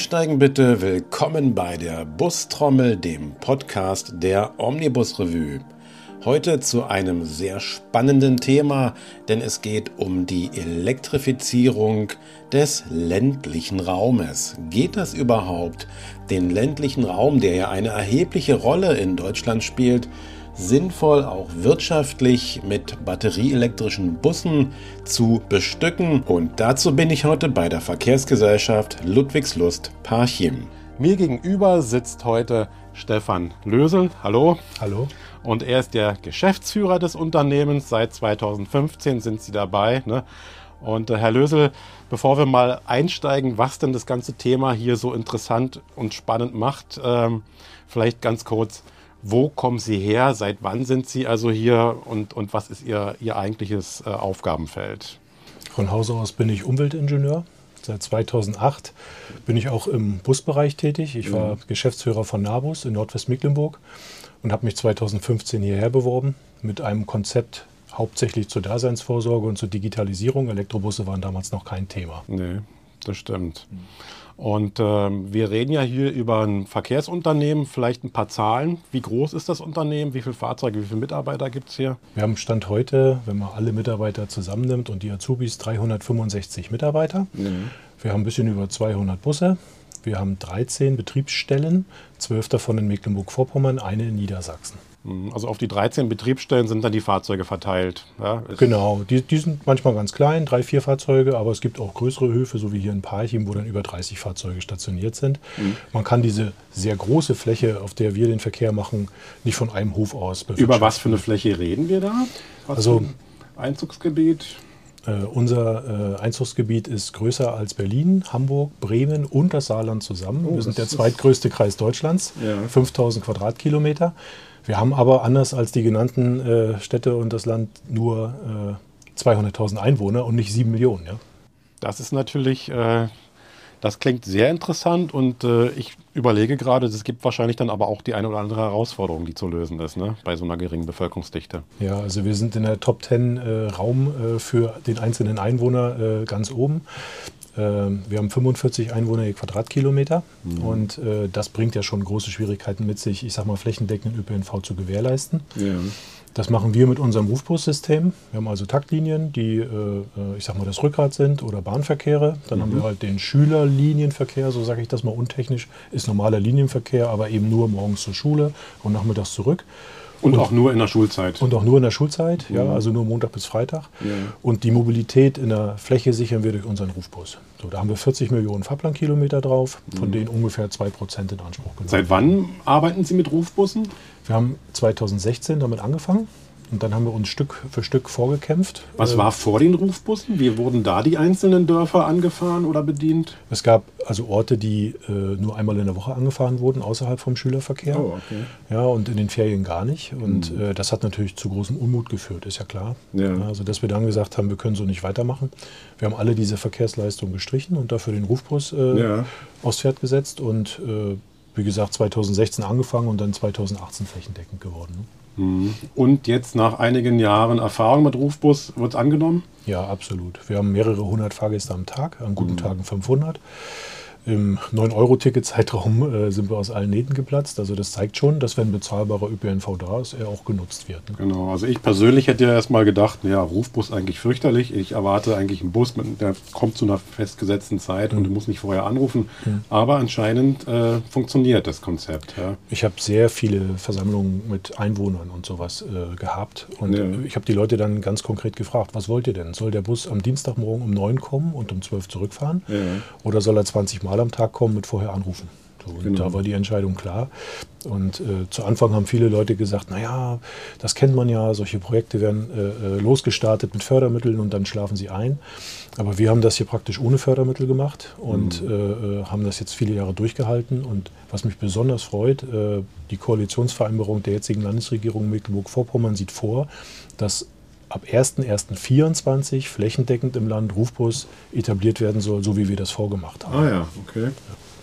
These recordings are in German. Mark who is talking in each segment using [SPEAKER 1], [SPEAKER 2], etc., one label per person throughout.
[SPEAKER 1] Einsteigen bitte. Willkommen bei der Bustrommel, dem Podcast der Omnibus Revue. Heute zu einem sehr spannenden Thema, denn es geht um die Elektrifizierung des ländlichen Raumes. Geht das überhaupt? Den ländlichen Raum, der ja eine erhebliche Rolle in Deutschland spielt, sinnvoll auch wirtschaftlich mit batterieelektrischen Bussen zu bestücken. Und dazu bin ich heute bei der Verkehrsgesellschaft Ludwigslust Parchim. Mir gegenüber sitzt heute Stefan Lösel. Hallo.
[SPEAKER 2] Hallo.
[SPEAKER 1] Und er ist der Geschäftsführer des Unternehmens. Seit 2015 sind Sie dabei. Ne? Und äh, Herr Lösel, bevor wir mal einsteigen, was denn das ganze Thema hier so interessant und spannend macht, ähm, vielleicht ganz kurz, wo kommen Sie her? Seit wann sind Sie also hier? Und, und was ist Ihr, Ihr eigentliches äh, Aufgabenfeld?
[SPEAKER 2] Von Hause aus bin ich Umweltingenieur. Seit 2008 bin ich auch im Busbereich tätig. Ich war mhm. Geschäftsführer von Nabus in Nordwestmecklenburg und habe mich 2015 hierher beworben mit einem Konzept hauptsächlich zur Daseinsvorsorge und zur Digitalisierung. Elektrobusse waren damals noch kein Thema.
[SPEAKER 1] Nee, das stimmt. Mhm. Und ähm, wir reden ja hier über ein Verkehrsunternehmen, vielleicht ein paar Zahlen. Wie groß ist das Unternehmen? Wie viele Fahrzeuge, wie viele Mitarbeiter gibt es hier?
[SPEAKER 2] Wir haben Stand heute, wenn man alle Mitarbeiter zusammennimmt und die Azubis, 365 Mitarbeiter. Mhm. Wir haben ein bisschen über 200 Busse. Wir haben 13 Betriebsstellen, 12 davon in Mecklenburg-Vorpommern, eine in Niedersachsen.
[SPEAKER 1] Mhm. Also auf die 13 Betriebsstellen sind dann die Fahrzeuge verteilt.
[SPEAKER 2] Ja, genau, die, die, sind manchmal ganz klein, drei, vier Fahrzeuge, aber es gibt auch größere Höfe, so wie hier in Parchim, wo dann über 30 Fahrzeuge stationiert sind. Mhm. Man kann diese sehr große Fläche, auf der wir den Verkehr machen, nicht von einem Hof aus
[SPEAKER 1] Über was für eine Fläche reden wir da? Was
[SPEAKER 2] also
[SPEAKER 1] Einzugsgebiet?
[SPEAKER 2] Äh, unser äh, Einzugsgebiet ist größer als Berlin, Hamburg, Bremen und das Saarland zusammen. Oh, wir sind der zweitgrößte Kreis Deutschlands, ja. 5000 Quadratkilometer. Wir haben aber anders als die genannten äh, Städte und das Land nur äh, 200.000 Einwohner und nicht 7 Millionen. Ja?
[SPEAKER 1] Das ist natürlich, äh, das klingt sehr interessant und äh, ich überlege gerade, es gibt wahrscheinlich dann aber auch die eine oder andere Herausforderung, die zu lösen ist, ne? bei so einer geringen Bevölkerungsdichte.
[SPEAKER 2] Ja, also wir sind in der Top 10 äh, Raum äh, für den einzelnen Einwohner ganz oben. Ähm, wir haben 45 Einwohner je Quadratkilometer mhm. und äh, das bringt ja schon große Schwierigkeiten mit sich, ich sag mal, flächendeckenden ÖPNV zu gewährleisten. Ja. Das machen wir mit unserem Rufbussystem. Wir haben also Taktlinien, die, äh, äh, ich sag mal, das Rückgrat sind oder Bahnverkehre. Dann mhm. haben wir halt den Schülerlinienverkehr, so sage ich das mal untechnisch, ist normaler Linienverkehr, aber eben nur morgens zur Schule und nachmittags zurück.
[SPEAKER 1] Und, und, auch nur in der Schulzeit.
[SPEAKER 2] Und auch nur in der Schulzeit, ja, ja also nur Montag bis Freitag. Ja. Und die Mobilität in der Fläche sichern wir durch unseren Rufbus. So, da haben wir 40 Millionen Fahrplankilometer drauf, von mhm. denen ungefähr 2% in Anspruch genommen.
[SPEAKER 1] Seit wann arbeiten Sie mit Rufbussen?
[SPEAKER 2] Wir haben 2016 damit angefangen. Und dann haben wir uns Stück für Stück vorgekämpft.
[SPEAKER 1] Was war vor den Rufbussen? Wie wurden da die einzelnen Dörfer angefahren oder bedient?
[SPEAKER 2] Es gab also Orte, die äh, nur einmal in der Woche angefahren wurden, außerhalb vom Schülerverkehr. Oh, okay. Ja, und in den Ferien gar nicht. Und mhm. äh, das hat natürlich zu großem Unmut geführt, ist ja klar. Ja. Also, dass wir dann gesagt haben, wir können so nicht weitermachen. Wir haben alle diese Verkehrsleistungen gestrichen und dafür den Rufbus äh, ja. aufs Pferd gesetzt und äh, wie gesagt 2016 angefangen und dann 2018 flächendeckend geworden.
[SPEAKER 1] Und jetzt nach einigen Jahren Erfahrung mit Rufbus wird es angenommen?
[SPEAKER 2] Ja, absolut. Wir haben mehrere hundert Fahrgäste am Tag, an guten mhm. Tagen 500. Im 9-Euro-Ticket-Zeitraum äh, sind wir aus allen Nähten geplatzt. Also das zeigt schon, dass wenn bezahlbarer ÖPNV da ist, er auch genutzt wird.
[SPEAKER 1] Ne? Genau, also ich persönlich hätte ja erstmal gedacht, ja, Rufbus eigentlich fürchterlich. Ich erwarte eigentlich einen Bus, mit, der kommt zu einer festgesetzten Zeit mhm. und du musst nicht vorher anrufen. Mhm. Aber anscheinend äh, funktioniert das Konzept. Ja.
[SPEAKER 2] Ich habe sehr viele Versammlungen mit Einwohnern und sowas äh, gehabt. Und ja. ich habe die Leute dann ganz konkret gefragt, was wollt ihr denn? Soll der Bus am Dienstagmorgen um 9 kommen und um 12 zurückfahren? Ja. Oder soll er 20 Mal Mal am Tag kommen mit vorher anrufen. So, und genau. da war die Entscheidung klar. Und äh, zu Anfang haben viele Leute gesagt, naja, das kennt man ja, solche Projekte werden äh, äh, losgestartet mit Fördermitteln und dann schlafen sie ein. Aber wir haben das hier praktisch ohne Fördermittel gemacht und mhm. äh, äh haben das jetzt viele Jahre durchgehalten. Und was mich besonders freut, äh, die Koalitionsvereinbarung der jetzigen Landesregierung Mecklenburg-Vorpommern sieht vor, dass ab 1.1.24 flächendeckend im Land Rufbus etabliert werden soll, so wie wir das vorgemacht haben.
[SPEAKER 1] Ah ja, okay.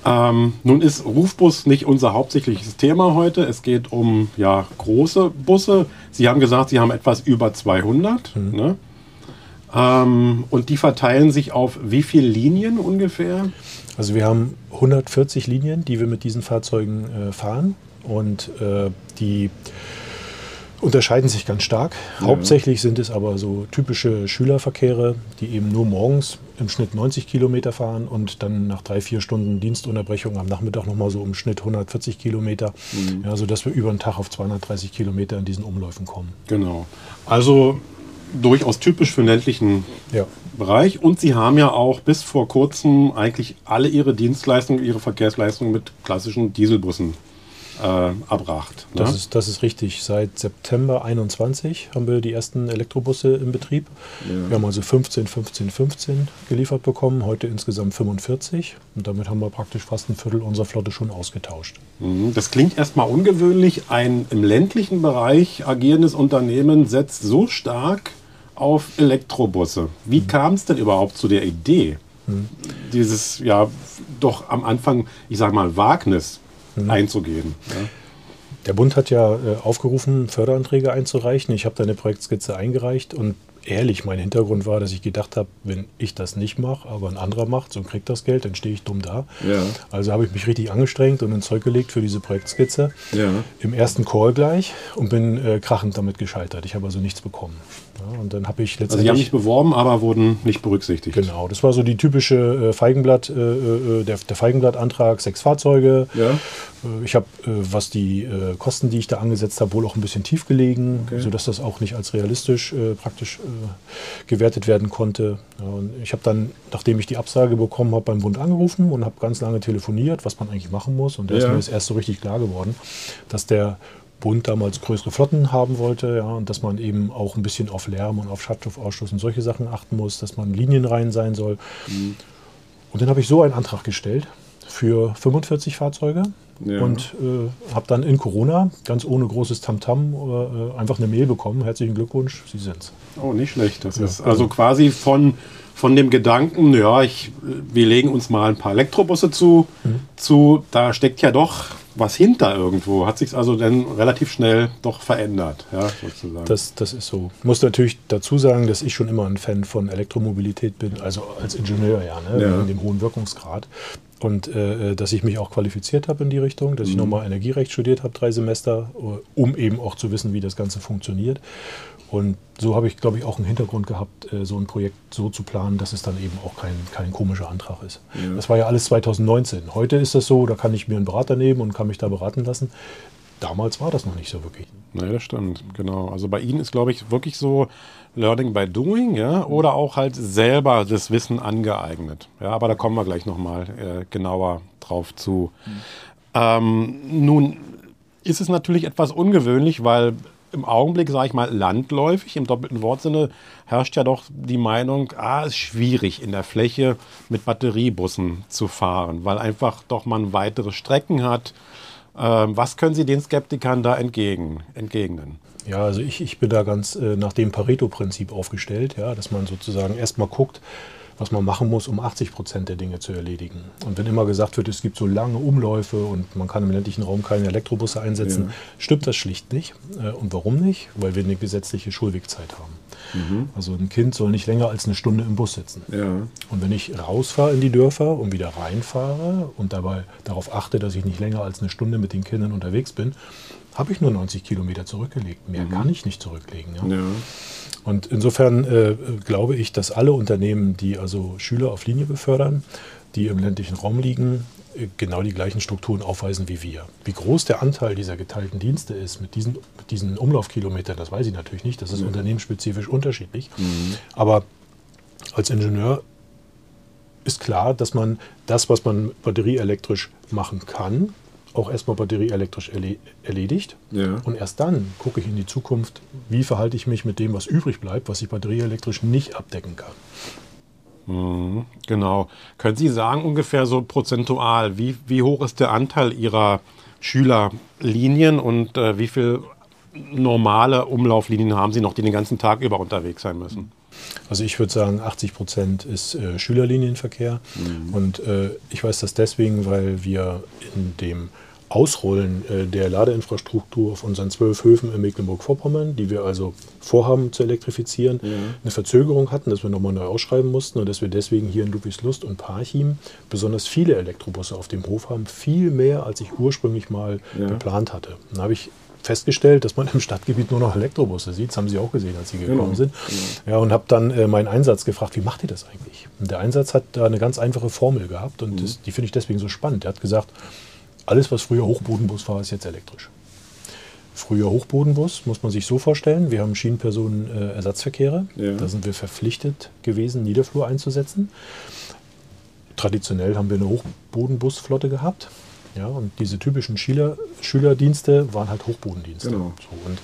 [SPEAKER 1] Ähm, nun ist Rufbus nicht unser hauptsächliches Thema heute. Es geht um ja, große Busse. Sie haben gesagt, Sie haben etwas über 200. Mhm. Ne? Ähm, und die verteilen sich auf wie viele Linien ungefähr?
[SPEAKER 2] Also wir haben 140 Linien, die wir mit diesen Fahrzeugen äh, fahren. Und äh, die unterscheiden sich ganz stark. Ja. Hauptsächlich sind es aber so typische Schülerverkehre, die eben nur morgens im Schnitt 90 Kilometer fahren und dann nach drei, vier Stunden Dienstunterbrechung am Nachmittag nochmal so im Schnitt 140 Kilometer. Mhm. Ja, sodass wir über den Tag auf 230 Kilometer in diesen Umläufen kommen.
[SPEAKER 1] Genau. Also durchaus typisch für den ländlichen ja. Bereich. Und Sie haben ja auch bis vor kurzem eigentlich alle Ihre Dienstleistungen, Ihre Verkehrsleistungen mit klassischen Dieselbussen äh, erbracht.
[SPEAKER 2] Ne? Das, ist, das ist richtig. Seit September 21 haben wir die ersten Elektrobusse im Betrieb. Ja. Wir haben also 15, 15, 15 geliefert bekommen, heute insgesamt 45. Und damit haben wir praktisch fast ein Viertel unserer Flotte schon ausgetauscht.
[SPEAKER 1] Mhm. Das klingt erstmal ungewöhnlich. Ein im ländlichen Bereich agierendes Unternehmen setzt so stark auf Elektrobusse. Wie mhm. kam es denn überhaupt zu der Idee? Mhm. Dieses, ja, doch am Anfang, ich sag mal, Wagnis mhm. einzugehen. Ja.
[SPEAKER 2] Der Bund hat ja äh, aufgerufen, Förderanträge einzureichen. Ich habe da eine Projektskizze eingereicht und ehrlich, mein Hintergrund war, dass ich gedacht habe, wenn ich das nicht mache, aber ein anderer macht und kriegt das Geld, dann stehe ich dumm da. Ja. Also habe ich mich richtig angestrengt und ins Zeug gelegt für diese Projektskizze. Ja. Im ersten Call gleich und bin äh, krachend damit gescheitert. Ich habe also nichts bekommen. Ja, und dann habe ich letztendlich.
[SPEAKER 1] Also Sie haben nicht beworben, aber wurden nicht berücksichtigt.
[SPEAKER 2] Genau, das war so die typische äh, Feigenblatt, äh, äh der, der Feigenblattantrag, sechs Fahrzeuge. Ja. Äh, ich habe, äh, was die äh, Kosten, die ich da angesetzt habe, wohl auch ein bisschen tief gelegen, okay. sodass das auch nicht als realistisch praktisch gewertet werden konnte. Ja, und ich habe dann, nachdem ich die Absage bekommen habe, beim Bund angerufen und habe ganz lange telefoniert, was man eigentlich machen muss. Und da ja. ist mir das erst so richtig klar geworden, dass der Bund damals größere Flotten haben wollte, ja, und dass man eben auch ein bisschen auf Lärm und auf Schadstoffausstoß und solche Sachen achten muss, dass man linienrein sein soll. Mhm. Und dann habe ich so einen Antrag gestellt für 45 Fahrzeuge ja. und äh, habe dann in Corona ganz ohne großes Tamtam -Tam, äh, einfach eine Mail bekommen. Herzlichen Glückwunsch, Sie sind's.
[SPEAKER 1] Oh, nicht schlecht. Das ja, ist also quasi von, von dem Gedanken, ja, ich, wir legen uns mal ein paar Elektrobusse zu, mhm. zu, da steckt ja doch was hinter irgendwo. Hat sich also dann relativ schnell doch verändert, ja,
[SPEAKER 2] sozusagen. Das, das ist so. Ich muss natürlich dazu sagen, dass ich schon immer ein Fan von Elektromobilität bin, also als Ingenieur ja, ne, ja. in dem hohen Wirkungsgrad. Und äh, dass ich mich auch qualifiziert habe in die Richtung, dass mhm. ich nochmal Energierecht studiert habe, drei Semester, um eben auch zu wissen, wie das Ganze funktioniert. Und so habe ich, glaube ich, auch einen Hintergrund gehabt, äh, so ein Projekt so zu planen, dass es dann eben auch kein, kein komischer Antrag ist. Ja. Das war ja alles 2019. Heute ist das so, da kann ich mir einen Berater nehmen und kann mich da beraten lassen. Damals war das noch nicht so wirklich.
[SPEAKER 1] Naja, das stimmt, genau. Also bei Ihnen ist, glaube ich, wirklich so Learning by Doing, ja, oder auch halt selber das Wissen angeeignet. Ja, aber da kommen wir gleich nochmal äh, genauer drauf zu. Mhm. Ähm, nun ist es natürlich etwas ungewöhnlich, weil im Augenblick, sage ich mal, landläufig, im doppelten Wortsinne, herrscht ja doch die Meinung, ah, es ist schwierig in der Fläche mit Batteriebussen zu fahren, weil einfach doch man weitere Strecken hat. Ähm, was können Sie den Skeptikern da entgegen, entgegnen?
[SPEAKER 2] Ja, also ich, ich bin da ganz äh, nach dem Pareto-Prinzip aufgestellt, ja, dass man sozusagen erstmal guckt, was man machen muss, um 80 Prozent der Dinge zu erledigen. Und wenn immer gesagt wird, es gibt so lange Umläufe und man kann im ländlichen Raum keine Elektrobusse einsetzen, ja. stimmt das schlicht nicht. Äh, und warum nicht? Weil wir eine gesetzliche Schulwegzeit haben. Mhm. Also ein Kind soll nicht länger als eine Stunde im Bus sitzen. Ja. Und wenn ich rausfahre in die Dörfer und wieder reinfahre und dabei darauf achte, dass ich nicht länger als eine Stunde mit den Kindern unterwegs bin, habe ich nur 90 Kilometer zurückgelegt. Mehr mhm. kann ich nicht zurücklegen. Ja? ja. Und insofern äh, glaube ich, dass alle Unternehmen, die also Schüler auf Linie befördern, die im ländlichen Raum liegen, äh, genau die gleichen Strukturen aufweisen wie wir. Wie groß der Anteil dieser geteilten Dienste ist mit diesen, mit diesen Umlaufkilometern, das weiß ich natürlich nicht. Das ist mhm. unternehmensspezifisch unterschiedlich. Mhm. Aber als Ingenieur ist klar, dass man das, was man batterieelektrisch machen kann, auch erstmal batterieelektrisch erledigt. Ja. Und erst dann gucke ich in die Zukunft, wie verhalte ich mich mit dem, was übrig bleibt, was ich batterieelektrisch nicht abdecken kann.
[SPEAKER 1] Mhm, genau. Können Sie sagen, ungefähr so prozentual, wie, wie hoch ist der Anteil Ihrer Schülerlinien und äh, wie viele normale Umlauflinien haben Sie noch, die den ganzen Tag über unterwegs sein müssen?
[SPEAKER 2] Also ich würde sagen, 80 Prozent ist äh, Schülerlinienverkehr. Mhm. Und äh, ich weiß das deswegen, weil wir in dem Ausrollen äh, der Ladeinfrastruktur auf unseren zwölf Höfen in Mecklenburg-Vorpommern, die wir also vorhaben zu elektrifizieren, ja. eine Verzögerung hatten, dass wir nochmal neu ausschreiben mussten und dass wir deswegen hier in Ludwigslust und Parchim besonders viele Elektrobusse auf dem Hof haben, viel mehr, als ich ursprünglich mal ja. geplant hatte. Dann habe ich festgestellt, dass man im Stadtgebiet nur noch Elektrobusse sieht. Das haben Sie auch gesehen, als Sie gekommen genau. sind. Genau. Ja, und habe dann äh, meinen Einsatz gefragt, wie macht ihr das eigentlich? Und der Einsatz hat da eine ganz einfache Formel gehabt und mhm. das, die finde ich deswegen so spannend. Er hat gesagt, alles, was früher Hochbodenbus war, ist jetzt elektrisch. Früher Hochbodenbus muss man sich so vorstellen, wir haben Schienenpersonen-Ersatzverkehre. Ja. Da sind wir verpflichtet gewesen, Niederflur einzusetzen. Traditionell haben wir eine Hochbodenbusflotte gehabt. Ja, und diese typischen Schüler, Schülerdienste waren halt Hochbodendienste. Genau. So, und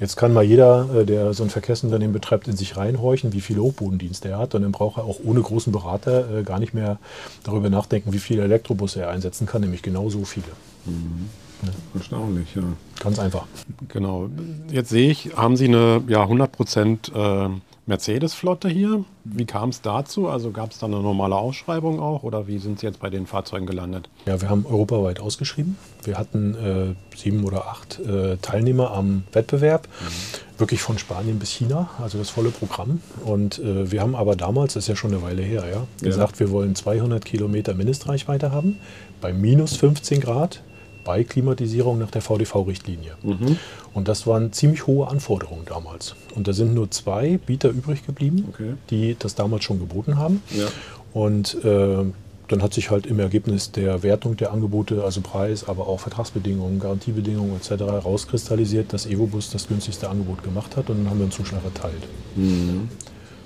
[SPEAKER 2] jetzt kann mal jeder, äh, der so ein Verkehrsunternehmen betreibt, in sich reinhorchen, wie viele Hochbodendienste er hat. Und dann braucht er auch ohne großen Berater äh, gar nicht mehr darüber nachdenken, wie viele Elektrobusse er einsetzen kann, nämlich genau so viele.
[SPEAKER 1] Mhm. Ja. Erstaunlich, ja.
[SPEAKER 2] Ganz einfach.
[SPEAKER 1] Genau. Jetzt sehe ich, haben Sie eine ja, 100 Prozent äh, Mercedes-Flotte hier. Wie kam es dazu? Also gab es da eine normale Ausschreibung auch oder wie sind Sie jetzt bei den Fahrzeugen gelandet?
[SPEAKER 2] Ja, wir haben europaweit ausgeschrieben. Wir hatten äh, sieben oder acht äh, Teilnehmer am Wettbewerb, mhm. wirklich von Spanien bis China, also das volle Programm. Und äh, wir haben aber damals, das ist ja schon eine Weile her, ja, gesagt, ja. wir wollen 200 Kilometer Mindestreichweite haben, bei minus 15 Grad bei Klimatisierung nach der VDV-Richtlinie. Mhm. Und das waren ziemlich hohe Anforderungen damals. Und da sind nur zwei Bieter übrig geblieben, okay. die das damals schon geboten haben. Ja. Und äh, dann hat sich halt im Ergebnis der Wertung der Angebote, also Preis, aber auch Vertragsbedingungen, Garantiebedingungen etc. herauskristallisiert, dass Evobus das günstigste Angebot gemacht hat und dann haben wir einen Zuschlag erteilt. Mhm.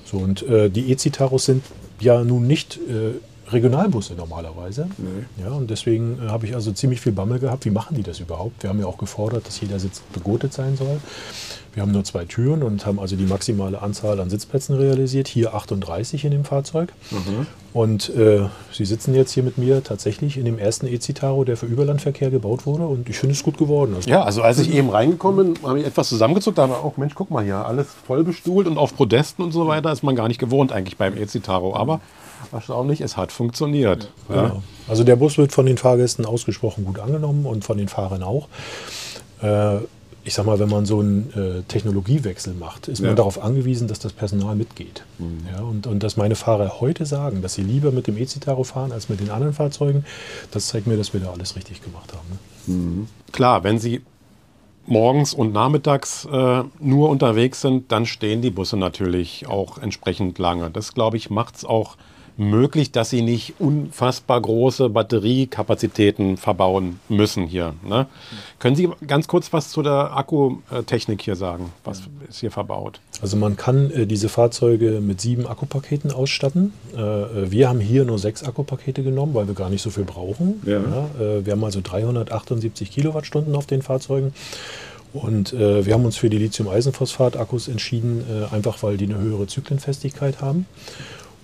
[SPEAKER 2] So, und äh, die E-Citaros sind ja nun nicht äh, Regionalbusse normalerweise. Nee. Ja, und deswegen äh, habe ich also ziemlich viel Bammel gehabt. Wie machen die das überhaupt? Wir haben ja auch gefordert, dass jeder Sitz begotet sein soll. Wir haben nur zwei Türen und haben also die maximale Anzahl an Sitzplätzen realisiert. Hier 38 in dem Fahrzeug. Mhm. Und äh, Sie sitzen jetzt hier mit mir tatsächlich in dem ersten E-Citaro, der für Überlandverkehr gebaut wurde. Und ich finde es gut geworden.
[SPEAKER 1] Also ja, also als ich eben reingekommen bin, habe ich etwas zusammengezuckt. Da war auch, Mensch, guck mal hier, alles voll bestuhlt und auf Prodesten und so weiter ist man gar nicht gewohnt eigentlich beim E-Citaro. Aber erstaunlich, es hat funktioniert.
[SPEAKER 2] Ja, ja. Genau. Also der Bus wird von den Fahrgästen ausgesprochen gut angenommen und von den Fahrern auch. Äh, ich sag mal, wenn man so einen äh, Technologiewechsel macht, ist ja. man darauf angewiesen, dass das Personal mitgeht. Mhm. Ja, und, und dass meine Fahrer heute sagen, dass sie lieber mit dem E-Citaro fahren als mit den anderen Fahrzeugen, das zeigt mir, dass wir da alles richtig gemacht haben.
[SPEAKER 1] Ne? Mhm. Klar, wenn Sie morgens und nachmittags äh, nur unterwegs sind, dann stehen die Busse natürlich auch entsprechend lange. Das, glaube ich, macht es auch möglich, dass sie nicht unfassbar große Batteriekapazitäten verbauen müssen hier. Ne? Können Sie ganz kurz was zu der Akkutechnik hier sagen? Was ist hier verbaut?
[SPEAKER 2] Also man kann äh, diese Fahrzeuge mit sieben Akkupaketen ausstatten. Äh wir haben hier nur sechs Akkupakete genommen, weil wir gar nicht so viel brauchen. Ja. Ja, äh, wir haben also 378 Kilowattstunden auf den Fahrzeugen. Und äh, wir haben uns für die Lithium-Eisenphosphat-Akkus entschieden, äh, einfach weil die eine höhere Zyklenfestigkeit haben.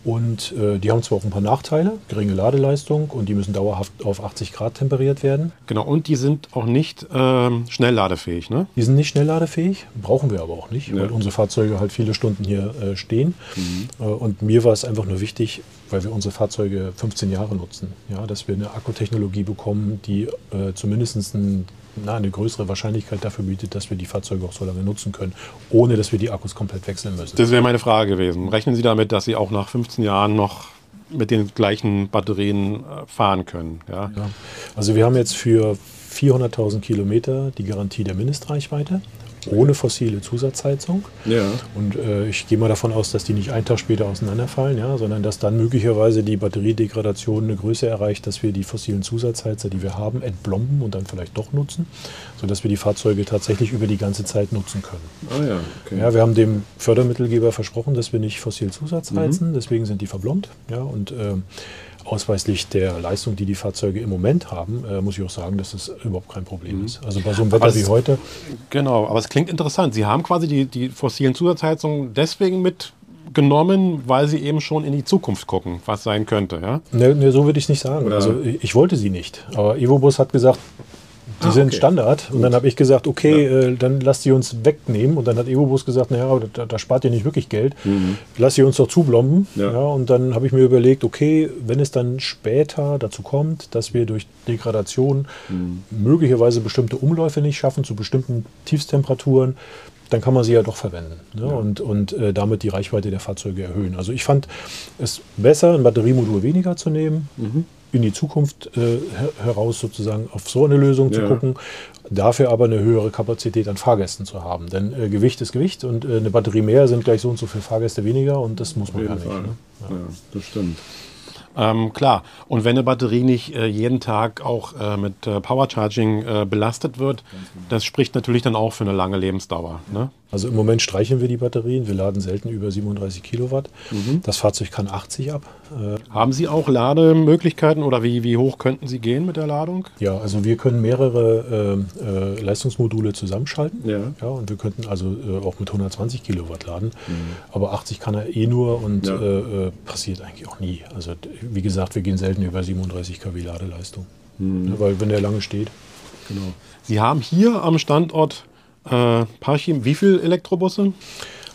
[SPEAKER 2] Und äh, die haben zwar auch ein paar Nachteile, geringe Ladeleistung und die müssen dauerhaft auf 80 Grad temperiert werden.
[SPEAKER 1] Genau, und die sind auch nicht äh, schnellladefähig, ne?
[SPEAKER 2] Die sind nicht schnellladefähig, brauchen wir aber auch nicht, ja. weil unsere Fahrzeuge halt viele Stunden hier äh, stehen. Mhm. Äh, und mir war es einfach nur wichtig, weil wir unsere Fahrzeuge 15 Jahre nutzen, ja, dass wir eine Akkutechnologie bekommen, die äh, zumindest ein na, eine größere Wahrscheinlichkeit dafür bietet, dass wir die Fahrzeuge auch so lange nutzen können, ohne dass wir die Akkus komplett wechseln müssen.
[SPEAKER 1] Das wäre meine Frage gewesen. Rechnen Sie damit, dass Sie auch nach 15 Jahren noch mit den gleichen Batterien äh, fahren können? Ja? ja.
[SPEAKER 2] Also wir haben jetzt für 400.000 Kilometer die Garantie der Mindestreichweite ohne fossile Zusatzheizung. Ja. Und äh, ich gehe mal davon aus, dass die nicht einen Tag später auseinanderfallen, ja, sondern dass dann möglicherweise die Batteriedegradation eine Größe erreicht, dass wir die fossilen Zusatzheizer, die wir haben, entblomben und dann vielleicht doch nutzen, sodass wir die Fahrzeuge tatsächlich über die ganze Zeit nutzen können. Ah ja, okay. ja, wir haben dem Fördermittelgeber versprochen, dass wir nicht fossil Zusatzheizen, mhm. deswegen sind die verblombt. Ja, und äh, ausweislich der Leistung, die die Fahrzeuge im Moment haben, äh, muss ich auch sagen, dass das überhaupt kein Problem mhm. ist. Also bei so einem Wetter wie heute.
[SPEAKER 1] Genau, aber es klingt interessant. Sie haben quasi die, die fossilen Zusatzheizungen deswegen mitgenommen, weil sie eben schon in die Zukunft gucken, was sein könnte. Ja?
[SPEAKER 2] Ne, ne so würde ich es nicht sagen. Oder also ich wollte sie nicht. Aber Evobus hat gesagt, Die ah, sind okay. Standard. Und dann habe ich gesagt, okay, ja. äh, dann lasst sie uns wegnehmen. Und dann hat Evobus gesagt, naja, da, da, spart ihr nicht wirklich Geld. Mhm. Lass sie uns doch zublomben. Ja. ja und dann habe ich mir überlegt, okay, wenn es dann später dazu kommt, dass wir durch Degradation mhm. möglicherweise bestimmte Umläufe nicht schaffen, zu bestimmten Tiefstemperaturen, dann kann man sie ja doch verwenden ne? ja. und, und äh, damit die Reichweite der Fahrzeuge erhöhen. Also ich fand es besser, ein Batteriemodul weniger zu nehmen, mhm. In die Zukunft äh, heraus sozusagen auf so eine Lösung ja. zu gucken, dafür aber eine höhere Kapazität an Fahrgästen zu haben. Denn äh, Gewicht ist Gewicht und äh, eine Batterie mehr sind gleich so und so viele Fahrgäste weniger und das muss man ja nicht. Ne?
[SPEAKER 1] Ja. das stimmt. Ähm, klar, und wenn eine Batterie nicht äh, jeden Tag auch äh, mit äh, Powercharging äh, belastet wird, genau. das spricht natürlich dann auch für eine lange Lebensdauer. Ne?
[SPEAKER 2] Also im Moment streichen wir die Batterien. Wir laden selten über 37 Kilowatt. Mhm. Das Fahrzeug kann 80 ab.
[SPEAKER 1] Äh, Haben Sie auch Lademöglichkeiten oder wie, wie hoch könnten Sie gehen mit der Ladung?
[SPEAKER 2] Ja, also wir können mehrere äh, äh, Leistungsmodule zusammenschalten. Ja. ja. Und wir könnten also äh, auch mit 120 Kilowatt laden. Mhm. Aber 80 kann er eh nur und ja. Äh, äh, passiert eigentlich auch nie. Also wie gesagt, wir gehen selten über 37 kW Ladeleistung. Mhm. Ja, weil wenn der lange steht.
[SPEAKER 1] Genau. Sie haben hier am Standort äh, Parchim, wie viele Elektrobusse?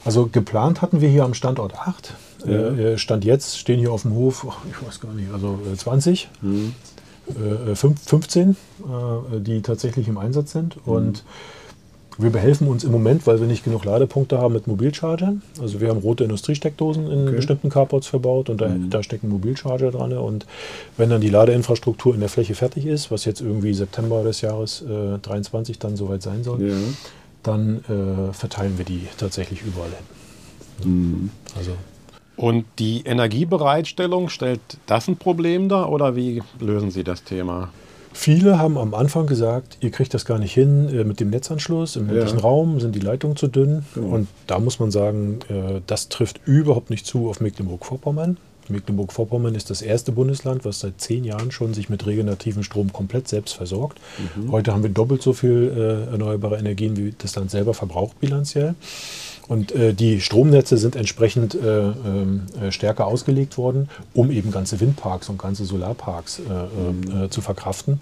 [SPEAKER 2] Also geplant hatten wir hier am Standort acht. Ja. Äh, Stand jetzt stehen hier auf dem Hof, ich weiß gar nicht, also 20, äh, mhm. äh, 15, äh, die tatsächlich im Einsatz sind. Mhm. Und wir behelfen uns im Moment, weil wir nicht genug Ladepunkte haben mit Mobilchargern. Also wir haben rote Industriesteckdosen in okay. bestimmten Carports verbaut und da, mhm. da stecken Mobilcharger dran. Und wenn dann die Ladeinfrastruktur in der Fläche fertig ist, was jetzt irgendwie September des Jahres äh, 23 dann soweit sein soll, ja. Dann äh, verteilen wir die tatsächlich überall hin.
[SPEAKER 1] Mhm. Also und die Energiebereitstellung, stellt das ein Problem dar oder wie lösen Sie das Thema?
[SPEAKER 2] Viele haben am Anfang gesagt, ihr kriegt das gar nicht hin äh, mit dem Netzanschluss. Im ländlichen ja. Raum sind die Leitungen zu dünn. Genau. Und da muss man sagen, äh, das trifft überhaupt nicht zu auf Mecklenburg-Vorpommern. Mecklenburg-Vorpommern ist das erste Bundesland, was seit zehn Jahren schon sich mit regenerativen Strom komplett selbst versorgt. Mhm. Heute haben wir doppelt so viel äh, erneuerbare Energien, wie das Land selber verbraucht bilanziell. Und äh, die Stromnetze sind entsprechend äh, ähm, äh, stärker ausgelegt worden, um eben ganze Windparks und ganze Solarparks äh, ähm, äh, zu verkraften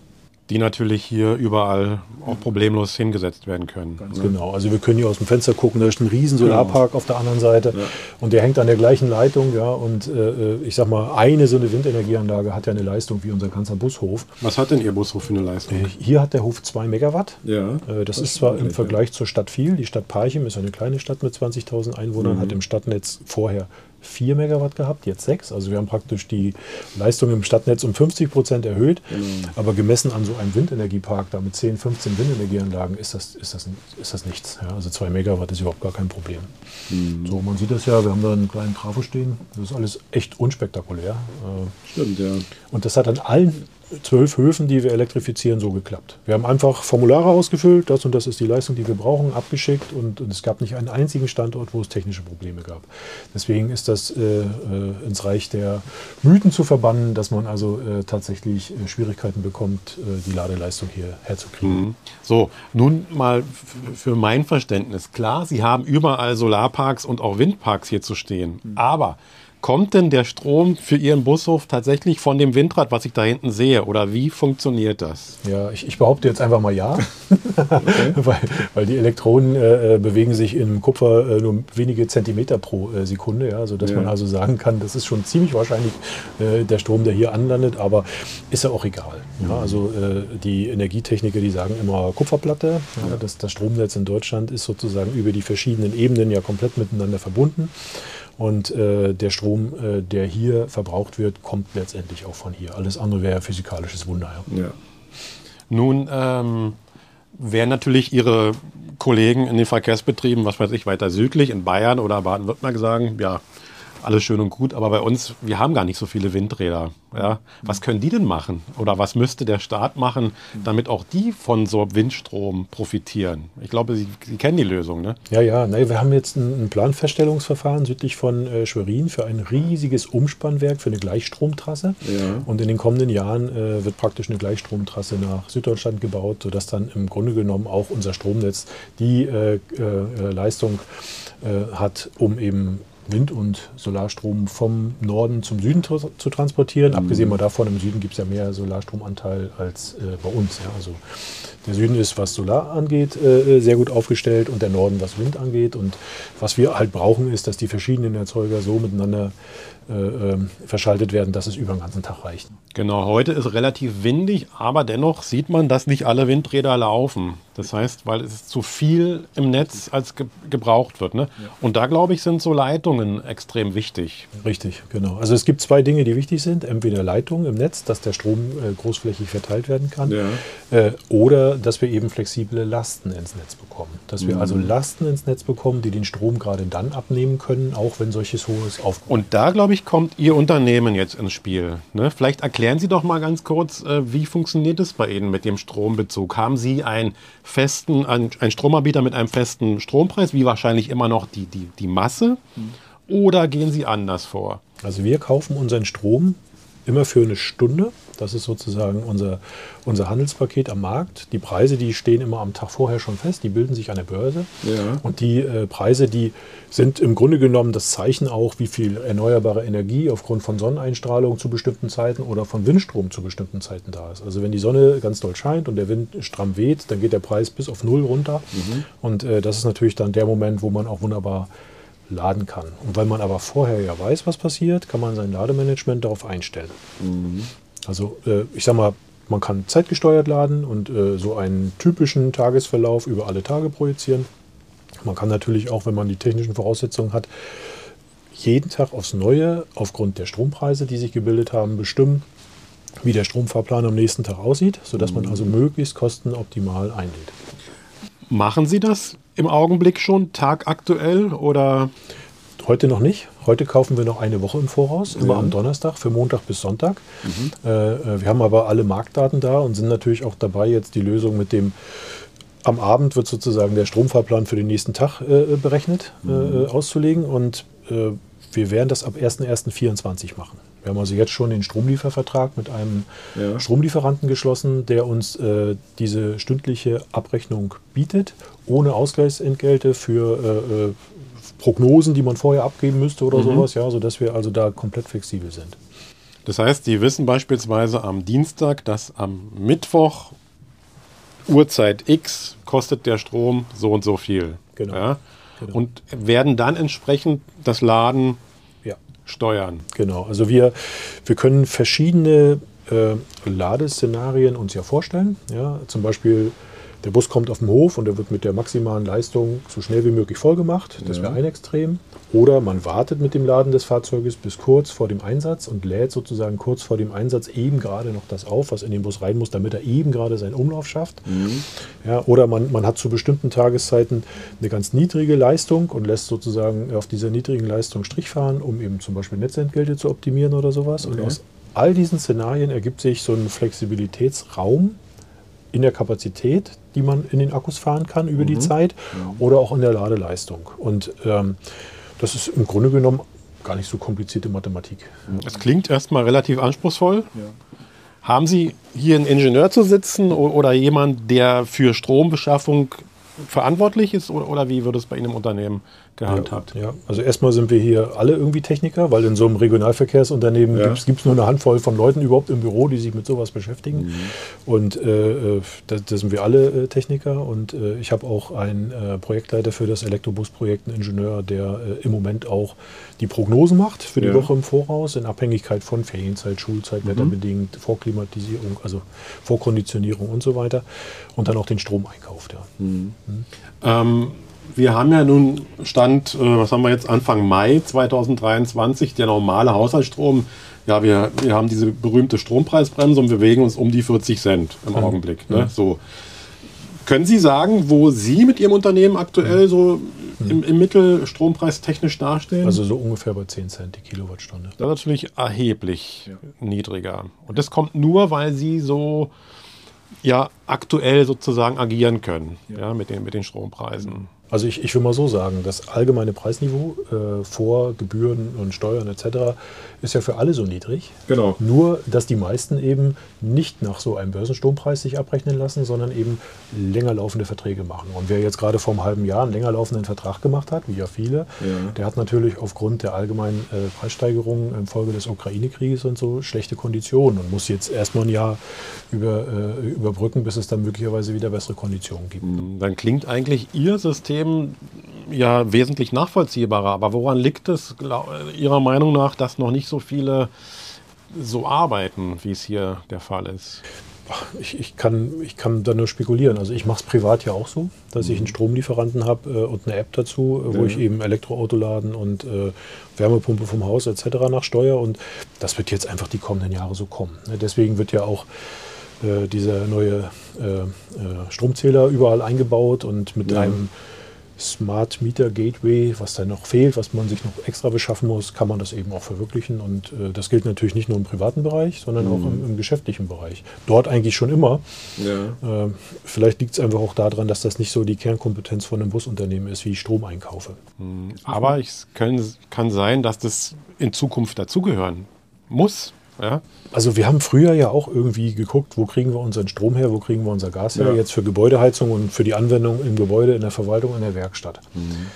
[SPEAKER 1] die natürlich hier überall auch problemlos hingesetzt werden können.
[SPEAKER 2] Ganz ne? genau. Also wir können hier aus dem Fenster gucken, da ist ein riesen Solarpark genau. auf der anderen Seite ja. und der hängt an der gleichen Leitung, ja. Und äh, ich sag mal, eine so eine Windenergieanlage hat ja eine Leistung wie unser ganzer Bushof.
[SPEAKER 1] Was hat denn Ihr Bushof für eine Leistung? Äh,
[SPEAKER 2] hier hat der Hof 2 Megawatt. Ja. Äh, das, das, ist zwar im Vergleich zur Stadt viel. Die Stadt Parchim ist eine kleine Stadt mit 20.000 Einwohnern, mhm. hat im Stadtnetz vorher 4 Megawatt gehabt, jetzt 6. Also wir haben praktisch die Leistung im Stadtnetz um 50 Prozent erhöht. Mhm. Aber gemessen an so einem Windenergiepark, da mit 10, 15 Windenergieanlagen, ist das, ist das, ist das nichts. Ja, also 2 Megawatt ist überhaupt gar kein Problem. Mhm. So, man sieht das ja, wir haben da einen kleinen Trafo stehen. Das ist alles echt unspektakulär.
[SPEAKER 1] Stimmt, ja.
[SPEAKER 2] Und das hat an allen zwölf Höfen, die wir elektrifizieren, so geklappt. Wir haben einfach Formulare ausgefüllt, das und das ist die Leistung, die wir brauchen, abgeschickt und, und es gab nicht einen einzigen Standort, wo es technische Probleme gab. Deswegen ist das äh, äh ins Reich der Mythen zu verbannen, dass man also äh, tatsächlich äh, Schwierigkeiten bekommt, äh, die Ladeleistung hier herzukriegen. Mhm.
[SPEAKER 1] So, nun mal für mein Verständnis. Klar, Sie haben überall Solarparks und auch Windparks hier zu stehen, mhm. aber Kommt denn der Strom für Ihren Bushof tatsächlich von dem Windrad, was ich da hinten sehe? Oder wie funktioniert das?
[SPEAKER 2] Ja, ich, ich behaupte jetzt einfach mal ja. Okay. weil, weil die Elektronen äh, äh, bewegen sich im Kupfer äh, nur wenige Zentimeter pro äh, Sekunde. Ja, sodass ja. man also sagen kann, das ist schon ziemlich wahrscheinlich äh, der Strom, der hier anlandet. Aber ist ja auch egal. Ja, also äh, die Energietechniker, die sagen immer Kupferplatte. Ja, das, das Stromnetz in Deutschland ist sozusagen über die verschiedenen Ebenen ja komplett miteinander verbunden. Und äh, der Strom, äh, der hier verbraucht wird, kommt letztendlich auch von hier. Alles andere wäre physikalisches Wunder. Ja. ja.
[SPEAKER 1] Nun ähm, wären natürlich Ihre Kollegen in den Verkehrsbetrieben, was weiß ich, weiter südlich in Bayern oder Baden-Württemberg sagen, ja, alles schön und gut, aber bei uns, wir haben gar nicht so viele Windräder. Ja? Was können die denn machen? Oder was müsste der Staat machen, damit auch die von so Windstrom profitieren? Ich glaube, Sie, Sie kennen die Lösung, ne?
[SPEAKER 2] Ja, ja. Nee, wir haben jetzt ein, ein Planfeststellungsverfahren südlich von äh, Schwerin für ein riesiges Umspannwerk für eine Gleichstromtrasse. Ja. Und in den kommenden Jahren äh, wird praktisch eine Gleichstromtrasse nach Süddeutschland gebaut, sodass dann im Grunde genommen auch unser Stromnetz die äh, äh Leistung äh, hat, um eben Wind- und Solarstrom vom Norden zum Süden zu, zu transportieren. Mhm. Abgesehen mal davon, im Süden gibt es ja mehr Solarstromanteil als äh, bei uns. Ja. Also der Süden ist, was Solar angeht, äh, sehr gut aufgestellt und der Norden, was Wind angeht. Und was wir halt brauchen, ist, dass die verschiedenen Erzeuger so miteinander äh, ähm, verschaltet werden, dass es über den ganzen Tag reicht.
[SPEAKER 1] Genau, heute ist relativ windig, aber dennoch sieht man, dass nicht alle Windräder laufen. Das heißt, weil es zu viel im Netz als ge gebraucht wird. Ne? Und da, glaube ich, sind so Leitungen extrem wichtig.
[SPEAKER 2] Richtig, genau. Also es gibt zwei Dinge, die wichtig sind. Entweder Leitungen im Netz, dass der Strom äh, großflächig verteilt werden kann. Ja. Äh, dass wir eben flexible Lasten ins Netz bekommen. Dass wir mhm. also Lasten ins Netz bekommen, die den Strom gerade dann abnehmen können, auch wenn solches hohes aufkommt.
[SPEAKER 1] Und da, glaube ich, kommt Ihr Unternehmen jetzt ins Spiel. Ne? Vielleicht erklären Sie doch mal ganz kurz, äh, wie funktioniert es bei Ihnen mit dem Strombezug? Haben Sie einen festen, einen Stromanbieter mit einem festen Strompreis, wie wahrscheinlich immer noch die, die, die Masse? Mhm. Oder gehen Sie anders vor?
[SPEAKER 2] Also wir kaufen unseren Strom immer für eine Stunde. Das ist sozusagen unser, unser Handelspaket am Markt. Die Preise, die stehen immer am Tag vorher schon fest, die bilden sich an der Börse. Ja. Und die äh, Preise, die sind im Grunde genommen das Zeichen auch, wie viel erneuerbare Energie aufgrund von Sonneneinstrahlung zu bestimmten Zeiten oder von Windstrom zu bestimmten Zeiten da ist. Also wenn die Sonne ganz doll scheint und der Wind stramm weht, dann geht der Preis bis auf Null runter. Mhm. Und äh, das ist natürlich dann der Moment, wo man auch wunderbar laden kann. Und weil man aber vorher ja weiß, was passiert, kann man sein Lademanagement darauf einstellen. Mhm. Also äh, ich sag mal, man kann zeitgesteuert laden und äh, so einen typischen Tagesverlauf über alle Tage projizieren. Man kann natürlich auch, wenn man die technischen Voraussetzungen hat, jeden Tag aufs Neue aufgrund der Strompreise, die sich gebildet haben, bestimmen, wie der Stromfahrplan am nächsten Tag aussieht, sodass man mhm. also möglichst kostenoptimal einlädt.
[SPEAKER 1] Machen Sie das im Augenblick schon, tagaktuell oder?
[SPEAKER 2] Heute noch nicht. Heute kaufen wir noch eine Woche im Voraus, immer ja. am Donnerstag für Montag bis Sonntag. Mhm. Äh, äh, wir haben aber alle Marktdaten da und sind natürlich auch dabei, jetzt die Lösung mit dem am Abend wird sozusagen der Stromfahrplan für den nächsten Tag äh, berechnet, äh, mhm. äh, auszulegen. Und äh, wir werden das ab 1.1.24 machen. Wir haben also jetzt schon den Stromliefervertrag mit einem ja. Stromlieferanten geschlossen, der uns äh, diese stündliche Abrechnung bietet, ohne Ausgleichsentgelte für äh, äh, Prognosen, die man vorher abgeben müsste oder mhm. sowas, ja, sodass wir also da komplett flexibel sind.
[SPEAKER 1] Das heißt, Sie wissen beispielsweise am Dienstag, dass am Mittwoch Uhrzeit X kostet der Strom so und so viel. Genau. Ja? genau. Und werden dann entsprechend das Laden steuern.
[SPEAKER 2] Genau, also wir, wir können verschiedene äh, Ladeszenarien uns ja vorstellen. Ja, zum Beispiel der Bus kommt auf den Hof und er wird mit der maximalen Leistung so schnell wie möglich vollgemacht. Das ja. wäre ein Extrem. Oder man wartet mit dem Laden des Fahrzeuges bis kurz vor dem Einsatz und lädt sozusagen kurz vor dem Einsatz eben gerade noch das auf, was in den Bus rein muss, damit er eben gerade seinen Umlauf schafft. Mhm. Ja, oder man, man hat zu bestimmten Tageszeiten eine ganz niedrige Leistung und lässt sozusagen auf dieser niedrigen Leistung Strich fahren, um eben zum Beispiel Netzentgelte zu optimieren oder sowas. Okay. Und aus all diesen Szenarien ergibt sich so ein Flexibilitätsraum, in der Kapazität, die man in den Akkus fahren kann über mhm. die Zeit ja. oder auch in der Ladeleistung. Und ähm, das ist im Grunde genommen gar nicht so komplizierte Mathematik.
[SPEAKER 1] Es klingt erstmal relativ anspruchsvoll. Ja. Haben Sie hier einen Ingenieur zu sitzen oder jemand, der für Strombeschaffung verantwortlich ist oder, oder wie wird es bei Ihnen im Unternehmen gehandhabt?
[SPEAKER 2] Ja, ja, also erstmal sind wir hier alle irgendwie Techniker, weil in so einem Regionalverkehrsunternehmen ja. gibt es nur eine Handvoll von Leuten überhaupt im Büro, die sich mit sowas beschäftigen. Mhm. Und äh, äh da, da, sind wir alle äh, Techniker und äh, ich habe auch einen äh, Projektleiter für das Elektrobus-Projekt, einen Ingenieur, der äh, im Moment auch die Prognosen macht für die ja. Woche im Voraus in Abhängigkeit von Ferienzeit, Schulzeit, mhm. wetterbedingt, Vorklimatisierung, also Vorkonditionierung und so weiter und dann auch den Strom einkauft. Ja. Mhm.
[SPEAKER 1] Mhm. Ähm, wir haben ja nun Stand, äh, was haben wir jetzt, Anfang Mai 2023, der normale Haushaltsstrom. Ja, wir, wir haben diese berühmte Strompreisbremse und wir bewegen uns um die 40 Cent im mhm. Augenblick. Ne? Mhm. So. Können Sie sagen, wo Sie mit Ihrem Unternehmen aktuell so im, im Mittel strompreistechnisch dastehen?
[SPEAKER 2] Also so ungefähr bei 10 Cent die Kilowattstunde.
[SPEAKER 1] Das ist natürlich erheblich ja. niedriger. Und das kommt nur, weil Sie so ja aktuell sozusagen agieren können ja. ja mit, den, mit den Strompreisen.
[SPEAKER 2] Also ich, ich will mal so sagen, das allgemeine Preisniveau äh, vor Gebühren und Steuern etc. ist ja für alle so niedrig.
[SPEAKER 1] Genau.
[SPEAKER 2] Nur, dass die meisten eben nicht nach so einem Börsenstrompreis sich abrechnen lassen, sondern eben länger laufende Verträge machen. Und wer jetzt gerade vor einem halben Jahr einen länger laufenden Vertrag gemacht hat, wie ja viele, ja. der hat natürlich aufgrund der allgemeinen äh, Preissteigerungen infolge des Ukraine-Krieges und so schlechte Konditionen und muss jetzt erstmal ein Jahr über, äh, überbrücken, bis es dann möglicherweise wieder bessere Konditionen gibt.
[SPEAKER 1] Hm, dann klingt eigentlich Ihr System ja wesentlich nachvollziehbarer. Aber woran liegt es Ihrer Meinung nach, dass noch nicht so viele so arbeiten, wie es hier der Fall ist?
[SPEAKER 2] Ich, ich, kann, ich kann da nur spekulieren. Also ich mache es privat ja auch so, dass ich einen mhm. Stromlieferanten habe äh, und eine App dazu, äh, wo ja. ich eben Elektroauto laden und äh, Wärmepumpe vom Haus etc. nachsteuere. Und das wird jetzt einfach die kommenden Jahre so kommen. Ne? Deswegen wird ja auch äh, dieser neue äh, äh, Stromzähler überall eingebaut und mit ja. einem Smart Meter Gateway, was da noch fehlt, was man sich noch extra beschaffen muss, kann man das eben auch verwirklichen. Und äh, das gilt natürlich nicht nur im privaten Bereich, sondern mhm. auch im, im, geschäftlichen Bereich. Dort eigentlich schon immer. Ja. Äh, vielleicht liegt es einfach auch daran, dass das nicht so die Kernkompetenz von einem Busunternehmen ist, wie ich Strom einkaufe.
[SPEAKER 1] Mhm. Aber es kann, kann sein, dass das in Zukunft dazugehören muss. Ja?
[SPEAKER 2] Also wir haben früher ja auch irgendwie geguckt, wo kriegen wir unseren Strom her, wo kriegen wir unser Gas her, ja. jetzt für Gebäudeheizung und für die Anwendung im Gebäude, in der Verwaltung, in der Werkstatt. Mhm.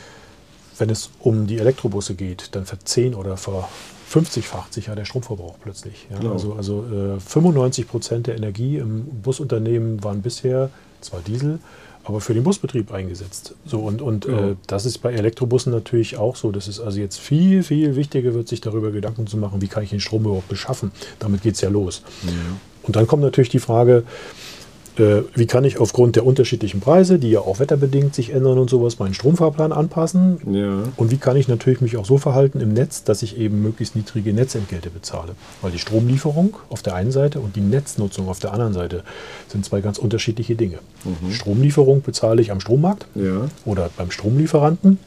[SPEAKER 2] Wenn es um die Elektrobusse geht, dann verzehn oder ver 50-facht sich ja der Stromverbrauch plötzlich. Ja? Genau. Also, also äh, 95 Prozent der Energie im Busunternehmen waren bisher zwar Diesel, aber für den Busbetrieb eingesetzt. So und, und ja. äh, das ist bei Elektrobussen natürlich auch so. Das ist also jetzt viel, viel wichtiger wird, sich darüber Gedanken zu machen, wie kann ich den Strom überhaupt beschaffen. Damit geht es ja los. Ja. Und dann kommt natürlich die Frage, äh, wie kann ich aufgrund der unterschiedlichen Preise, die ja auch wetterbedingt sich ändern und sowas, meinen Stromfahrplan anpassen? Ja. Und wie kann ich natürlich mich auch so verhalten im Netz, dass ich eben möglichst niedrige Netzentgelte bezahle? Weil die Stromlieferung auf der einen Seite und die Netznutzung auf der anderen Seite sind zwei ganz unterschiedliche Dinge. Mhm. Stromlieferung bezahle ich am Strommarkt ja. oder beim Stromlieferanten.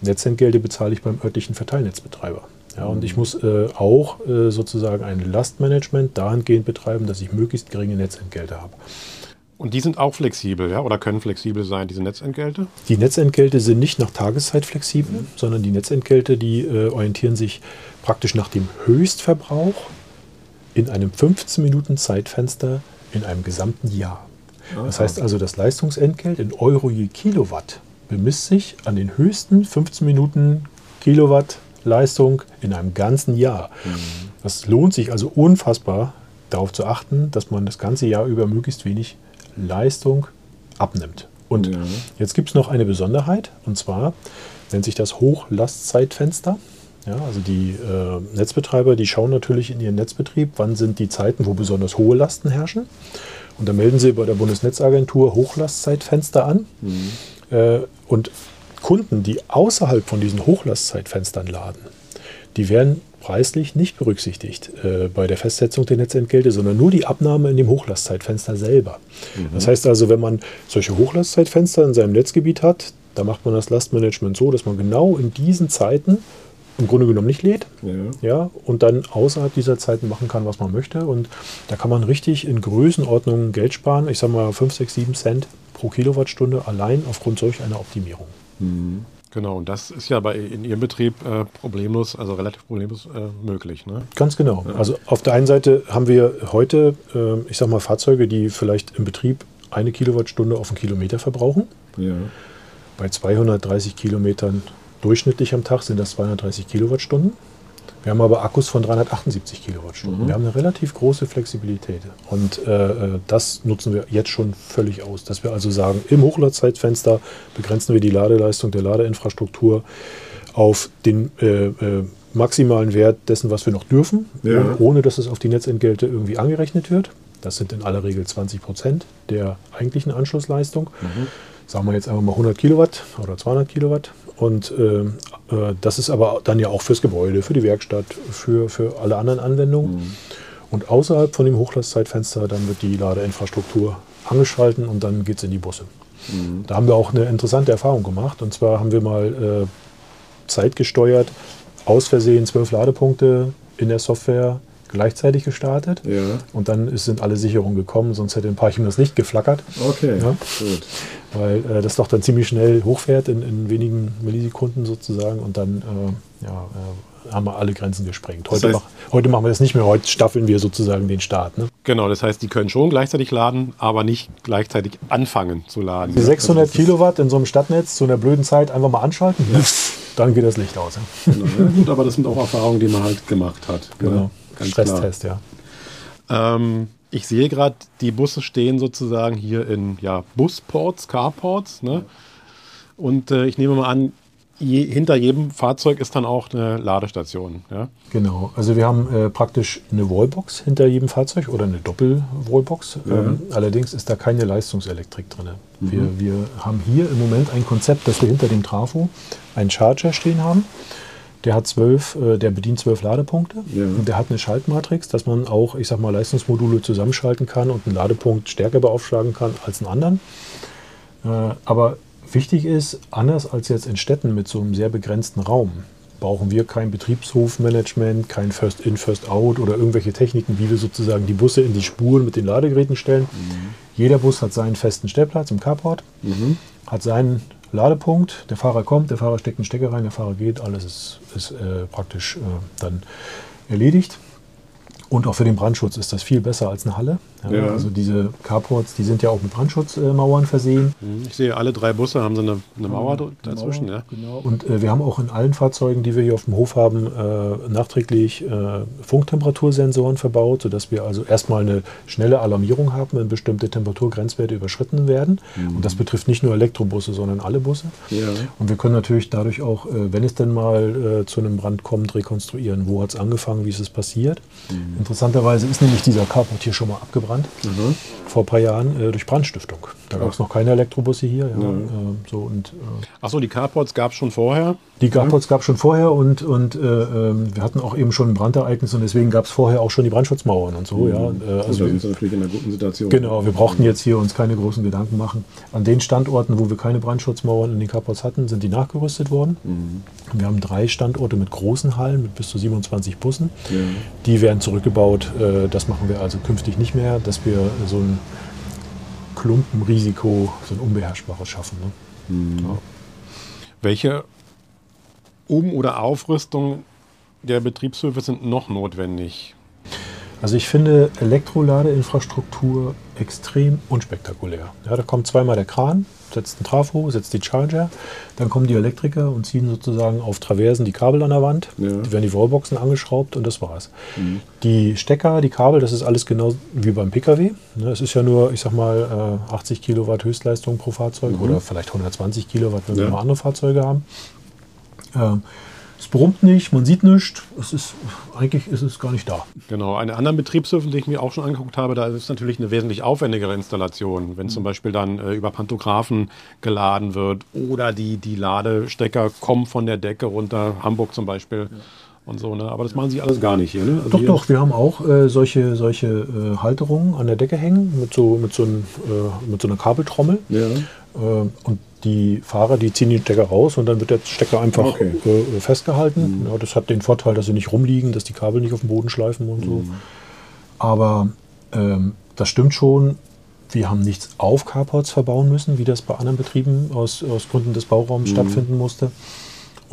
[SPEAKER 2] Netzentgelte bezahle ich beim örtlichen Verteilnetzbetreiber. Ja, und ich muss äh, auch äh, sozusagen ein Lastmanagement dahingehend betreiben, dass ich möglichst geringe Netzentgelte habe.
[SPEAKER 1] Und die sind auch flexibel, ja? Oder können flexibel sein, diese Netzentgelte?
[SPEAKER 2] Die Netzentgelte sind nicht nach Tageszeit flexibel, mhm. sondern die Netzentgelte, die äh, orientieren sich praktisch nach dem Höchstverbrauch in einem 15 Minuten Zeitfenster in einem gesamten Jahr. Aha. Das heißt also, das Leistungsentgelt in Euro je Kilowatt bemisst sich an den höchsten 15 Minuten Kilowatt Leistung in einem ganzen Jahr. Mhm. Das lohnt sich also unfassbar darauf zu achten, dass man das ganze Jahr über möglichst wenig Leistung abnimmt. Und ja. jetzt gibt es noch eine Besonderheit, und zwar nennt sich das Hochlastzeitfenster. Ja, also die äh, Netzbetreiber, die schauen natürlich in ihren Netzbetrieb, wann sind die Zeiten, wo besonders hohe Lasten herrschen. Und da melden sie bei der Bundesnetzagentur Hochlastzeitfenster an. Mhm. Äh, und Kunden, die außerhalb von diesen Hochlastzeitfenstern laden, die werden preislich nicht berücksichtigt äh, bei der Festsetzung der Netzentgelte, sondern nur die Abnahme in dem Hochlastzeitfenster selber. Mhm. Das heißt also, wenn man solche Hochlastzeitfenster in seinem Netzgebiet hat, da macht man das Lastmanagement so, dass man genau in diesen Zeiten im Grunde genommen nicht lädt. Ja. ja. und dann außerhalb dieser Zeiten machen kann, was man möchte. Und da kann man richtig in Größenordnungen Geld sparen. Ich sage mal 5, 6, 7 Cent pro Kilowattstunde allein aufgrund solch einer Optimierung.
[SPEAKER 1] Mhm. Genau, und das ist ja bei in Ihrem Betrieb äh, problemlos, also relativ problemlos äh, möglich. Ne?
[SPEAKER 2] Ganz genau. Ja. Also auf der einen Seite haben wir heute, äh, ich sag mal, Fahrzeuge, die vielleicht im Betrieb eine Kilowattstunde auf einen Kilometer verbrauchen. Ja. Bei 230 Kilometern durchschnittlich am Tag sind das 230 Kilowattstunden. Wir haben aber Akkus von 378 Kilowattstunden. Mhm. Wir haben eine relativ große Flexibilität. Und äh, äh, das nutzen wir jetzt schon völlig aus. Dass wir also sagen, im Hochladzeitfenster begrenzen wir die Ladeleistung der Ladeinfrastruktur auf den äh, äh, maximalen Wert dessen, was wir noch dürfen, ja. ohne dass es auf die Netzentgelte irgendwie angerechnet wird. Das sind in aller Regel 20 Prozent der eigentlichen Anschlussleistung. Mhm. Sagen wir jetzt einfach mal 100 Kilowatt oder 200 Kilowatt. Und äh, äh, das ist aber dann ja auch fürs Gebäude, für die Werkstatt, für, für alle anderen Anwendungen. Mhm. Und außerhalb von dem Hochlastzeitfenster, dann wird die Ladeinfrastruktur angeschalten und dann geht es in die Busse. Mhm. Da haben wir auch eine interessante Erfahrung gemacht. Und zwar haben wir mal äh, zeitgesteuert aus Versehen zwölf Ladepunkte in der Software gleichzeitig gestartet.
[SPEAKER 1] Ja.
[SPEAKER 2] Und dann ist, sind alle Sicherungen gekommen, sonst hätte ein Parchim das Licht geflackert.
[SPEAKER 1] Okay,
[SPEAKER 2] Ja.
[SPEAKER 1] gut.
[SPEAKER 2] Weil äh, das doch dann ziemlich schnell hochfährt in, in wenigen Millisekunden sozusagen und dann äh, ja, äh, haben wir alle Grenzen gesprengt. Heute,
[SPEAKER 1] heißt-
[SPEAKER 2] mach, heute machen wir das nicht mehr, heute staffeln wir sozusagen den Start. Ne?
[SPEAKER 1] Genau, das heißt, die können schon gleichzeitig laden, aber nicht gleichzeitig anfangen zu laden.
[SPEAKER 2] Die 600 Kilowatt in so einem Stadtnetz zu einer blöden Zeit einfach mal anschalten, dann geht das Licht aus. Ja?
[SPEAKER 1] Genau, ja, gut, aber das sind auch Erfahrungen, die man halt gemacht hat.
[SPEAKER 2] Genau.
[SPEAKER 1] Ganz klar.
[SPEAKER 2] Stresstest, ja.
[SPEAKER 1] Ähm, ich sehe gerade, die Busse stehen sozusagen hier in ja, Busports, Carports. Ne? Und äh, ich nehme mal an, je, hinter jedem Fahrzeug ist dann auch eine Ladestation. Ja?
[SPEAKER 2] Genau, also wir haben äh, praktisch eine Wallbox hinter jedem Fahrzeug oder eine Doppel-Wallbox. Ähm, allerdings ist da keine Leistungselektrik drin. Wir, wir haben hier im Moment ein Konzept, dass wir hinter dem Trafo einen Charger stehen haben. Der hat zwölf, äh, der bedient zwölf Ladepunkte
[SPEAKER 1] Ja.
[SPEAKER 2] und der hat eine Schaltmatrix, dass man auch, ich sag mal, Leistungsmodule zusammenschalten kann und einen Ladepunkt stärker beaufschlagen kann als einen anderen. Äh, aber wichtig ist, anders als jetzt in Städten mit so einem sehr begrenzten Raum, brauchen wir kein Betriebshofmanagement, kein First-in, First-out oder irgendwelche Techniken, wie wir sozusagen die Busse in die Spuren mit den Ladegeräten stellen. Jeder Bus hat seinen festen Stellplatz im Carport, hat seinen Ladepunkt, der Fahrer kommt, der Fahrer steckt einen Stecker rein, der Fahrer geht, alles ist, ist äh, praktisch äh, dann erledigt. Und auch für den Brandschutz ist das viel besser als eine Halle. Ja. Also diese Carports, die sind ja auch mit Brandschutzmauern versehen.
[SPEAKER 1] Ich sehe, alle drei Busse haben so eine, eine Mauer dr- dazwischen. Ja?
[SPEAKER 2] Genau. Und äh, wir haben auch in allen Fahrzeugen, die wir hier auf dem Hof haben, äh, nachträglich äh, Funktemperatursensoren verbaut, sodass wir also erstmal eine schnelle Alarmierung haben, wenn bestimmte Temperaturgrenzwerte überschritten werden. Und das betrifft nicht nur Elektrobusse, sondern alle Busse.
[SPEAKER 1] Ja.
[SPEAKER 2] Und wir können natürlich dadurch auch, äh, wenn es denn mal äh, zu einem Brand kommt, rekonstruieren, wo hat es angefangen, wie ist es passiert. Interessanterweise ist nämlich dieser Carport hier schon mal abgebrannt, Holland. Mhm. Vor ein paar Jahren, äh, durch Brandstiftung. Da gab es noch keine Elektrobusse hier. Ja, äh, so, und, äh,
[SPEAKER 1] Achso, die Carports gab es schon vorher.
[SPEAKER 2] die Carports gab es schon vorher und, und äh, ähm, wir hatten auch eben schon ein Brandereignis und deswegen gab es vorher auch schon die Brandschutzmauern und so. Ja, äh,
[SPEAKER 1] Also
[SPEAKER 2] also
[SPEAKER 1] da
[SPEAKER 2] wir,
[SPEAKER 1] sind sie natürlich in einer guten Situation.
[SPEAKER 2] Genau, wir brauchten jetzt hier uns keine großen Gedanken machen. An den Standorten, wo wir keine Brandschutzmauern in den Carports hatten, sind die nachgerüstet worden. Wir haben drei Standorte mit großen Hallen mit bis zu 27 Bussen. Die werden zurückgebaut. Äh, Das machen wir also künftig nicht mehr, dass wir so ein Klumpenrisiko, so ein unbeherrschbares schaffen. Ne? Ja.
[SPEAKER 1] Welche Um- oder Aufrüstung der Betriebshöfe sind noch notwendig?
[SPEAKER 2] Also ich finde Elektroladeinfrastruktur extrem unspektakulär. Ja, da kommt zweimal der Kran, setzt einen Trafo, setzt die Charger, dann kommen die Elektriker und ziehen sozusagen auf Traversen die Kabel an der Wand.
[SPEAKER 1] Ja.
[SPEAKER 2] Die werden die Wallboxen angeschraubt und das war's. Die Stecker, die Kabel, das ist alles genau wie beim Pkw. Ne, Es ist ja nur, ich sag mal, äh, 80 Kilowatt Höchstleistung pro Fahrzeug oder vielleicht 120 Kilowatt, wenn wir
[SPEAKER 1] Ja.
[SPEAKER 2] mal andere Fahrzeuge haben. Es brummt nicht, man sieht nichts. Es ist, eigentlich ist es gar nicht da.
[SPEAKER 1] Genau, eine anderen Betriebshöfen, die ich mir auch schon angeguckt habe, da ist natürlich eine wesentlich aufwendigere Installation. Wenn zum Beispiel dann äh, über Pantographen geladen wird oder die, die Ladestecker kommen von der Decke runter, Hamburg zum Beispiel und so. Ne? Aber das machen sie alles gar nicht hier. Ne? Also
[SPEAKER 2] Doch,
[SPEAKER 1] hier-
[SPEAKER 2] doch, wir haben auch äh, solche, solche äh, Halterungen an der Decke hängen mit so, mit so, einem, äh, mit so einer Kabeltrommel.
[SPEAKER 1] Ja.
[SPEAKER 2] Äh, und die Fahrer, die ziehen den Stecker raus und dann wird der Stecker einfach
[SPEAKER 1] Okay.
[SPEAKER 2] äh, festgehalten. Ja, das hat den Vorteil, dass sie nicht rumliegen, dass die Kabel nicht auf dem Boden schleifen und so. Aber ähm, das stimmt schon. Wir haben nichts auf Carports verbauen müssen, wie das bei anderen Betrieben aus, aus Gründen des Bauraums stattfinden musste.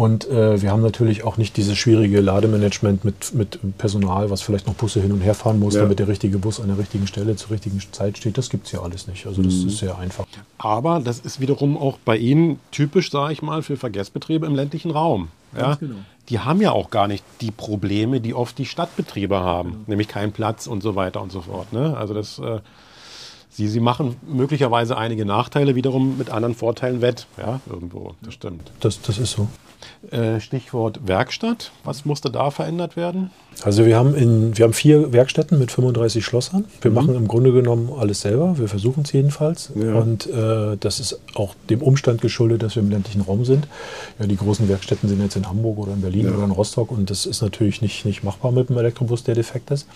[SPEAKER 2] Und äh, wir haben natürlich auch nicht dieses schwierige Lademanagement mit, mit Personal, was vielleicht noch Busse hin und her fahren muss,
[SPEAKER 1] Ja.
[SPEAKER 2] damit der richtige Bus an der richtigen Stelle zur richtigen Zeit steht. Das gibt es ja alles nicht. Also das ist sehr einfach.
[SPEAKER 1] Aber das ist wiederum auch bei Ihnen typisch, sage ich mal, für Verkehrsbetriebe im ländlichen Raum. Ja?
[SPEAKER 2] genau.
[SPEAKER 1] Die haben ja auch gar nicht die Probleme, die oft die Stadtbetriebe haben, nämlich keinen Platz und so weiter und so fort. Ne? Also das, äh, sie, sie machen möglicherweise einige Nachteile wiederum mit anderen Vorteilen wett. Ja, irgendwo, das stimmt.
[SPEAKER 2] Das, das ist so.
[SPEAKER 1] Äh, Stichwort Werkstatt. Was musste da verändert werden?
[SPEAKER 2] Also wir haben, in, wir haben vier Werkstätten mit 35 Schlossern. Wir machen im Grunde genommen alles selber. Wir versuchen es jedenfalls.
[SPEAKER 1] Ja.
[SPEAKER 2] Und äh, das ist auch dem Umstand geschuldet, dass wir im ländlichen Raum sind. Ja, die großen Werkstätten sind jetzt in Hamburg oder in Berlin
[SPEAKER 1] Ja.
[SPEAKER 2] oder in Rostock und das ist natürlich nicht, nicht machbar mit einem Elektrobus, der defekt ist.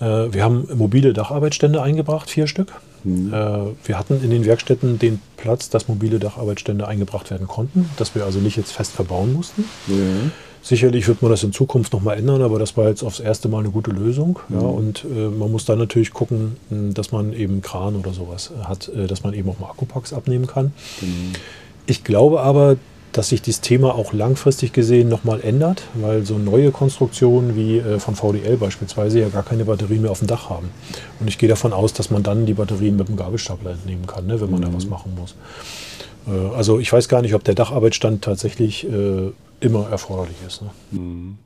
[SPEAKER 2] Äh, wir haben mobile Dacharbeitsstände eingebracht, vier Stück.
[SPEAKER 1] Mhm.
[SPEAKER 2] Äh, wir hatten in den Werkstätten den Platz, dass mobile Dacharbeitsstände eingebracht werden konnten, dass wir also nicht jetzt fest verbauen mussten.
[SPEAKER 1] Ja.
[SPEAKER 2] Sicherlich wird man das in Zukunft nochmal ändern, aber das war jetzt aufs erste Mal eine gute Lösung. Mhm. Ja, und äh, man muss dann natürlich gucken, dass man eben Kran oder sowas hat, äh, dass man eben auch mal Akkupacks abnehmen kann. Mhm. Ich glaube aber, dass sich dieses Thema auch langfristig gesehen nochmal ändert, weil so neue Konstruktionen wie äh, von VDL beispielsweise ja gar keine Batterien mehr auf dem Dach haben. Und ich gehe davon aus, dass man dann die Batterien mit dem Gabelstapler entnehmen kann, ne, wenn man mhm. da was machen muss. Äh, also ich weiß gar nicht, ob der Dacharbeitsstand tatsächlich äh, immer erforderlich ist. Ne?
[SPEAKER 1] Mhm.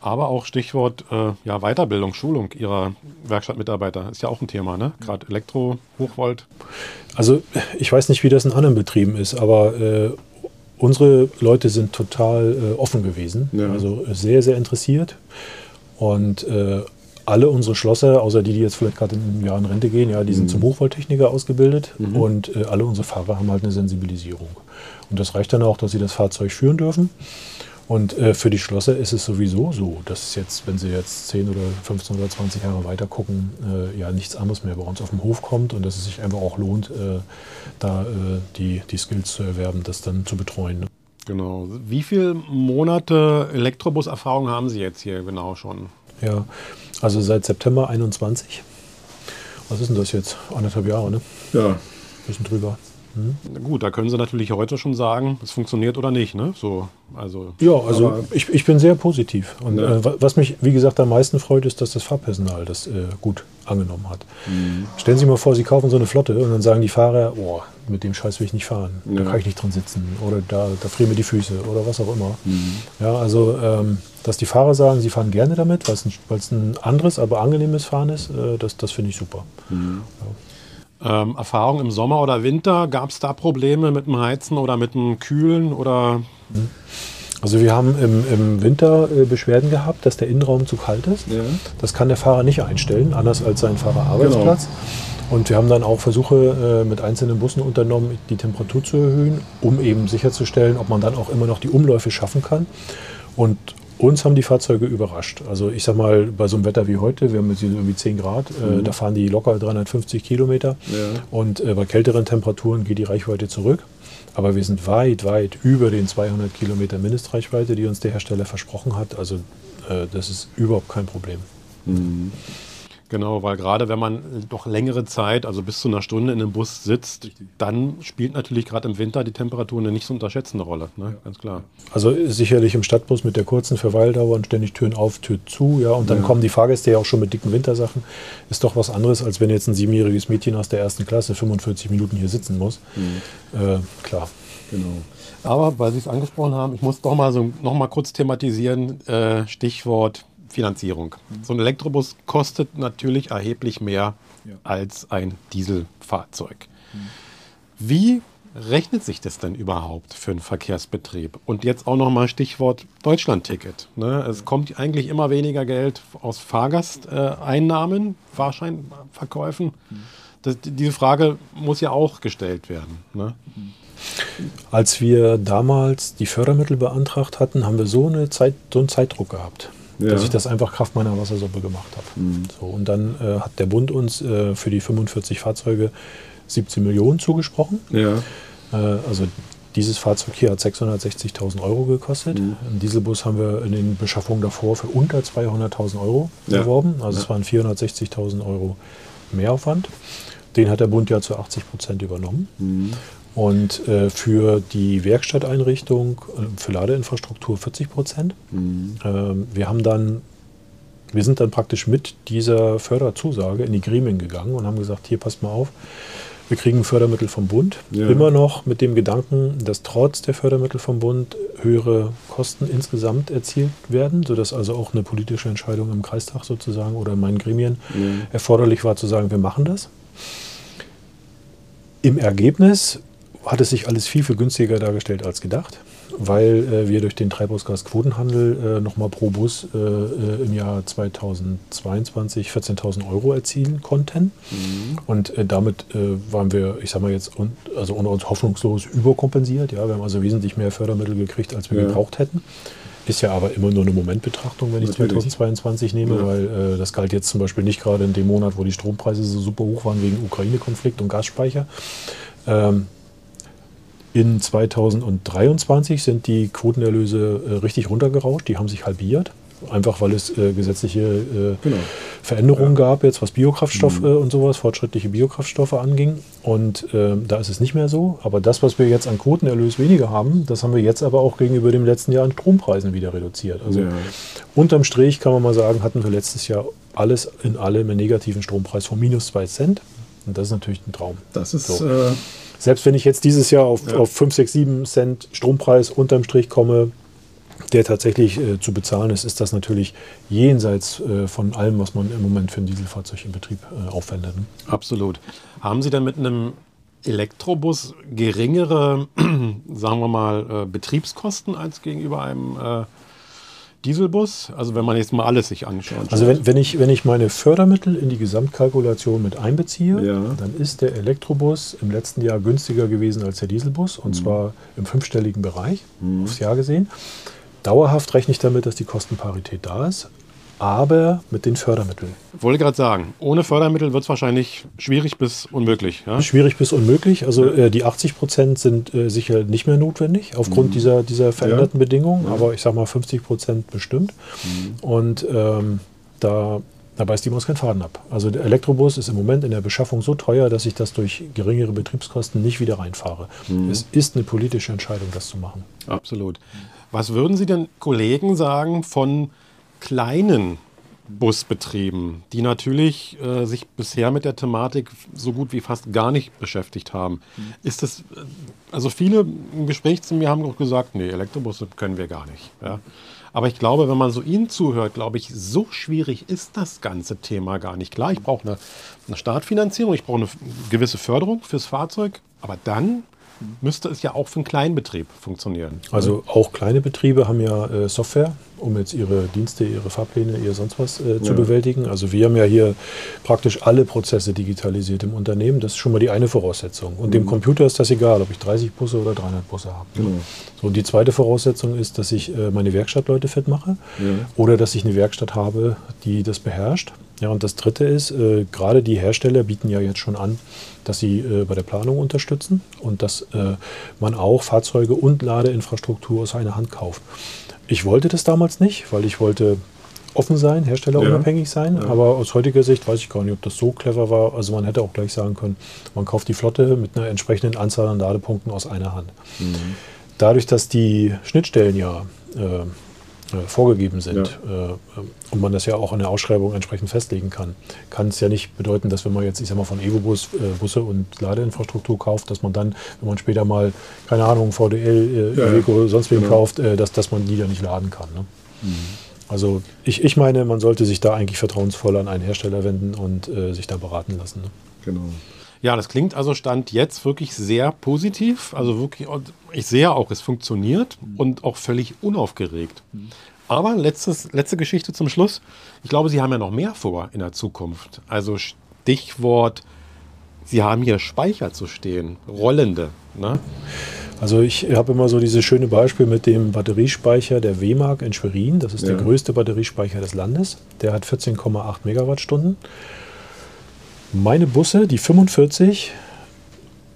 [SPEAKER 1] Aber auch Stichwort äh, ja, Weiterbildung, Schulung Ihrer Werkstattmitarbeiter ist ja auch ein Thema, ne? Gerade Elektro, Hochvolt.
[SPEAKER 2] Also ich weiß nicht, wie das in anderen Betrieben ist, aber äh, unsere Leute sind total äh, offen gewesen, ja. also sehr, sehr interessiert. Und äh, alle unsere Schlosser, außer die, die jetzt vielleicht gerade im Jahr in Rente gehen, ja, die sind mhm. zum Hochvolttechniker ausgebildet mhm. und äh, alle unsere Fahrer haben halt eine Sensibilisierung. Und das reicht dann auch, dass sie das Fahrzeug führen dürfen. Und äh, für die Schlosser ist es sowieso so, dass jetzt, wenn sie jetzt 10 oder 15 oder 20 Jahre weiter gucken, äh, ja nichts anderes mehr bei uns auf dem Hof kommt und dass es sich einfach auch lohnt, äh, da äh, die, die Skills zu erwerben, das dann zu betreuen. Ne?
[SPEAKER 1] Genau. Wie viele Monate Elektrobus-Erfahrung haben Sie jetzt hier genau schon?
[SPEAKER 2] Ja, also seit September 21. Was ist denn das jetzt? Anderthalb Jahre, ne?
[SPEAKER 1] Ja.
[SPEAKER 2] Bisschen drüber.
[SPEAKER 1] Hm? Gut, da können Sie natürlich heute schon sagen, es funktioniert oder nicht. Ne? So,
[SPEAKER 2] also, ja, also ich, ich bin sehr positiv. Und ja. äh, was mich, wie gesagt, am meisten freut, ist, dass das Fahrpersonal das äh, gut angenommen hat. Mhm. Stellen Sie sich mal vor, Sie kaufen so eine Flotte und dann sagen die Fahrer, oh, mit dem Scheiß will ich nicht fahren. Ja. Da kann ich nicht drin sitzen. Oder da, da frieren mir die Füße oder was auch immer. Mhm. Ja, also, ähm, dass die Fahrer sagen, sie fahren gerne damit, weil es ein, ein, anderes, aber angenehmes Fahren ist, äh, das, das finde ich super. Mhm. Ja.
[SPEAKER 1] Ähm, Erfahrung im Sommer oder Winter, gab es da Probleme mit dem Heizen oder mit dem Kühlen oder?
[SPEAKER 2] Also wir haben im, im Winter äh, Beschwerden gehabt, dass der Innenraum zu kalt ist. Ja. Das kann der Fahrer nicht einstellen, anders als sein Fahrerarbeitsplatz. Genau. Und wir haben dann auch Versuche äh, mit einzelnen Bussen unternommen, die Temperatur zu erhöhen, um eben sicherzustellen, ob man dann auch immer noch die Umläufe schaffen kann. Und uns haben die Fahrzeuge überrascht. Also ich sag mal, bei so einem Wetter wie heute, wir haben jetzt irgendwie 10 Grad, äh, mhm. äh, da fahren die locker 350 Kilometer. Ja. Und äh, bei kälteren Temperaturen geht die Reichweite zurück. Aber wir sind weit, weit über den 200 Kilometer Mindestreichweite, die uns der Hersteller versprochen hat. Also äh, das ist überhaupt kein Problem. Mhm.
[SPEAKER 1] Genau, weil gerade wenn man doch längere Zeit, also bis zu einer Stunde in einem Bus sitzt, Richtig. dann spielt natürlich gerade im Winter die Temperatur eine nicht zu unterschätzende Rolle, ne? ganz klar.
[SPEAKER 2] Also sicherlich im Stadtbus mit der kurzen Verweildauer und ständig Türen auf, Tür zu, ja, und dann ja. kommen die Fahrgäste ja auch schon mit dicken Wintersachen, ist doch was anderes, als wenn jetzt ein siebenjähriges Mädchen aus der ersten Klasse 45 Minuten hier sitzen muss. Mhm. Äh, klar.
[SPEAKER 1] Genau. Aber weil Sie es angesprochen haben, ich muss doch mal so noch mal kurz thematisieren, äh, Stichwort Finanzierung. So ein Elektrobus kostet natürlich erheblich mehr ja. als ein Dieselfahrzeug. Mhm. Wie rechnet sich das denn überhaupt für einen Verkehrsbetrieb? Und jetzt auch nochmal Stichwort Deutschlandticket. Ne? Es kommt eigentlich immer weniger Geld aus Fahrgasteinnahmen, Fahrscheinverkäufen. Mhm. Das, diese Frage muss ja auch gestellt werden. Ne?
[SPEAKER 2] Als wir damals die Fördermittel beantragt hatten, haben wir so, eine Zeit, so einen Zeitdruck gehabt ja. dass ich das einfach Kraft meiner Wassersuppe gemacht habe. Mhm. So, und dann äh, hat der Bund uns äh, für die 45 Fahrzeuge 17 Millionen zugesprochen. Ja. Äh, also dieses Fahrzeug hier hat 660.000 Euro gekostet. Mhm. Einen Dieselbus haben wir in den Beschaffungen davor für unter 200.000 Euro ja. erworben. Also es waren 460.000 Euro Mehraufwand. Den hat der Bund ja zu 80 Prozent übernommen. Mhm. Und äh, für die Werkstatteinrichtung, äh, für Ladeinfrastruktur 40 Prozent. Mhm. Ähm, wir haben dann, wir sind dann praktisch mit dieser Förderzusage in die Gremien gegangen und haben gesagt, hier passt mal auf, wir kriegen Fördermittel vom Bund. Ja. Immer noch mit dem Gedanken, dass trotz der Fördermittel vom Bund höhere Kosten insgesamt erzielt werden, sodass also auch eine politische Entscheidung im Kreistag sozusagen oder in meinen Gremien ja. erforderlich war zu sagen, wir machen das. Im Ergebnis hat es sich alles viel, viel günstiger dargestellt als gedacht, weil äh, wir durch den Treibhausgasquotenhandel äh, nochmal pro Bus äh, äh im Jahr 2022 14.000 Euro erzielen konnten. Mhm. Und äh, damit äh, waren wir, ich sag mal jetzt, un also unter uns hoffnungslos überkompensiert. Ja? Wir haben also wesentlich mehr Fördermittel gekriegt, als wir ja. gebraucht hätten. Ist ja aber immer nur eine Momentbetrachtung, wenn ich Natürlich. 2022 nehme, ja. weil äh, das galt jetzt zum Beispiel nicht gerade in dem Monat, wo die Strompreise so super hoch waren wegen Ukraine-Konflikt und Gasspeicher. Ähm, In 2023 sind die Quotenerlöse äh, richtig runtergerauscht, die haben sich halbiert einfach weil es äh, gesetzliche äh, genau. Veränderungen ja. gab, jetzt was Biokraftstoffe mhm. und sowas, fortschrittliche Biokraftstoffe anging. Und äh, da ist es nicht mehr so. Aber das, was wir jetzt an Quotenerlös weniger haben, das haben wir jetzt aber auch gegenüber dem letzten Jahr an Strompreisen wieder reduziert. Also ja. unterm Strich kann man mal sagen, hatten wir letztes Jahr alles in allem einen negativen Strompreis von minus 2 Cent. Und das ist natürlich ein Traum.
[SPEAKER 1] Das ist. So.
[SPEAKER 2] Selbst wenn ich jetzt dieses Jahr auf, ja. auf 5, 6, 7 Cent Strompreis unterm Strich komme, der tatsächlich äh, zu bezahlen ist, ist das natürlich jenseits äh, von allem, was man im Moment für ein Dieselfahrzeug in Betrieb äh, aufwendet. Ne?
[SPEAKER 1] Absolut. Haben Sie denn mit einem Elektrobus geringere, sagen wir mal, äh, Betriebskosten als gegenüber einem äh, Dieselbus? Also wenn man jetzt mal alles sich anschaut.
[SPEAKER 2] Also wenn, wenn, ich, wenn ich meine Fördermittel in die Gesamtkalkulation mit einbeziehe, ja. dann ist der Elektrobus im letzten Jahr günstiger gewesen als der Dieselbus und mhm. zwar im fünfstelligen Bereich mhm. aufs Jahr gesehen. Dauerhaft rechne ich damit, dass die Kostenparität da ist, aber mit den Fördermitteln.
[SPEAKER 1] Wollte gerade sagen, ohne Fördermittel wird es wahrscheinlich schwierig bis unmöglich.
[SPEAKER 2] Ja? Schwierig bis unmöglich. Also äh, die 80 Prozent sind äh, sicher nicht mehr notwendig aufgrund mhm. dieser, dieser veränderten ja. Bedingungen, ja. aber ich sage mal 50 Prozent bestimmt. Mhm. Und ähm, da, da beißt die Maus keinen Faden ab. Also der Elektrobus ist im Moment in der Beschaffung so teuer, dass ich das durch geringere Betriebskosten nicht wieder reinfahre. Mhm. Es ist eine politische Entscheidung, das zu machen.
[SPEAKER 1] Absolut. Was würden Sie denn Kollegen sagen von kleinen Busbetrieben, die natürlich äh, sich bisher mit der Thematik so gut wie fast gar nicht beschäftigt haben. Mhm. Ist das, äh, also viele im Gespräch zu mir haben auch gesagt, nee, Elektrobusse können wir gar nicht. Ja. Aber ich glaube, wenn man so Ihnen zuhört, glaube ich, so schwierig ist das ganze Thema gar nicht. Klar, ich brauche eine, eine Startfinanzierung, ich brauche eine gewisse Förderung fürs Fahrzeug, aber dann müsste es ja auch für einen Kleinbetrieb funktionieren.
[SPEAKER 2] Also auch kleine Betriebe haben ja äh, Software, um jetzt ihre Dienste, ihre Fahrpläne, ihr sonst was äh, zu ja. bewältigen. Also wir haben ja hier praktisch alle Prozesse digitalisiert im Unternehmen. Das ist schon mal die eine Voraussetzung. Und mhm. dem Computer ist das egal, ob ich 30 Busse oder 300 Busse habe. Genau. So, und die zweite Voraussetzung ist, dass ich äh, meine Werkstattleute fit mache ja. oder dass ich eine Werkstatt habe, die das beherrscht. Ja, und das Dritte ist, äh, gerade die Hersteller bieten ja jetzt schon an, dass sie äh, bei der Planung unterstützen und dass äh, man auch Fahrzeuge und Ladeinfrastruktur aus einer Hand kauft. Ich wollte das damals nicht, weil ich wollte offen sein, herstellerunabhängig ja. sein. Ja. Aber aus heutiger Sicht weiß ich gar nicht, ob das so clever war. Also man hätte auch gleich sagen können, man kauft die Flotte mit einer entsprechenden Anzahl an Ladepunkten aus einer Hand. Mhm. Dadurch, dass die Schnittstellen ja äh, vorgegeben sind ja. äh, und man das ja auch in der Ausschreibung entsprechend festlegen kann, kann es ja nicht bedeuten, dass wenn man jetzt, ich sag mal, von Evo-Bus äh, Busse und Ladeinfrastruktur kauft, dass man dann, wenn man später mal, keine Ahnung, VDL, äh, ja, Iveco, sonst wen genau. kauft, äh, dass, dass man die dann nicht laden kann. Ne? Mhm. Also ich, ich meine, man sollte sich da eigentlich vertrauensvoll an einen Hersteller wenden und äh, sich da beraten lassen. Ne?
[SPEAKER 1] Genau. Ja, das klingt also Stand jetzt wirklich sehr positiv. Also wirklich, ich sehe auch, es funktioniert und auch völlig unaufgeregt. Aber letztes, letzte Geschichte zum Schluss. Ich glaube, Sie haben ja noch mehr vor in der Zukunft. Also Stichwort, Sie haben hier Speicher zu stehen, rollende. Ne?
[SPEAKER 2] Also ich habe immer so dieses schöne Beispiel mit dem Batteriespeicher der WMAG in Schwerin. Das ist ja. der größte Batteriespeicher des Landes. Der hat 14,8 Megawattstunden. Meine Busse, die 45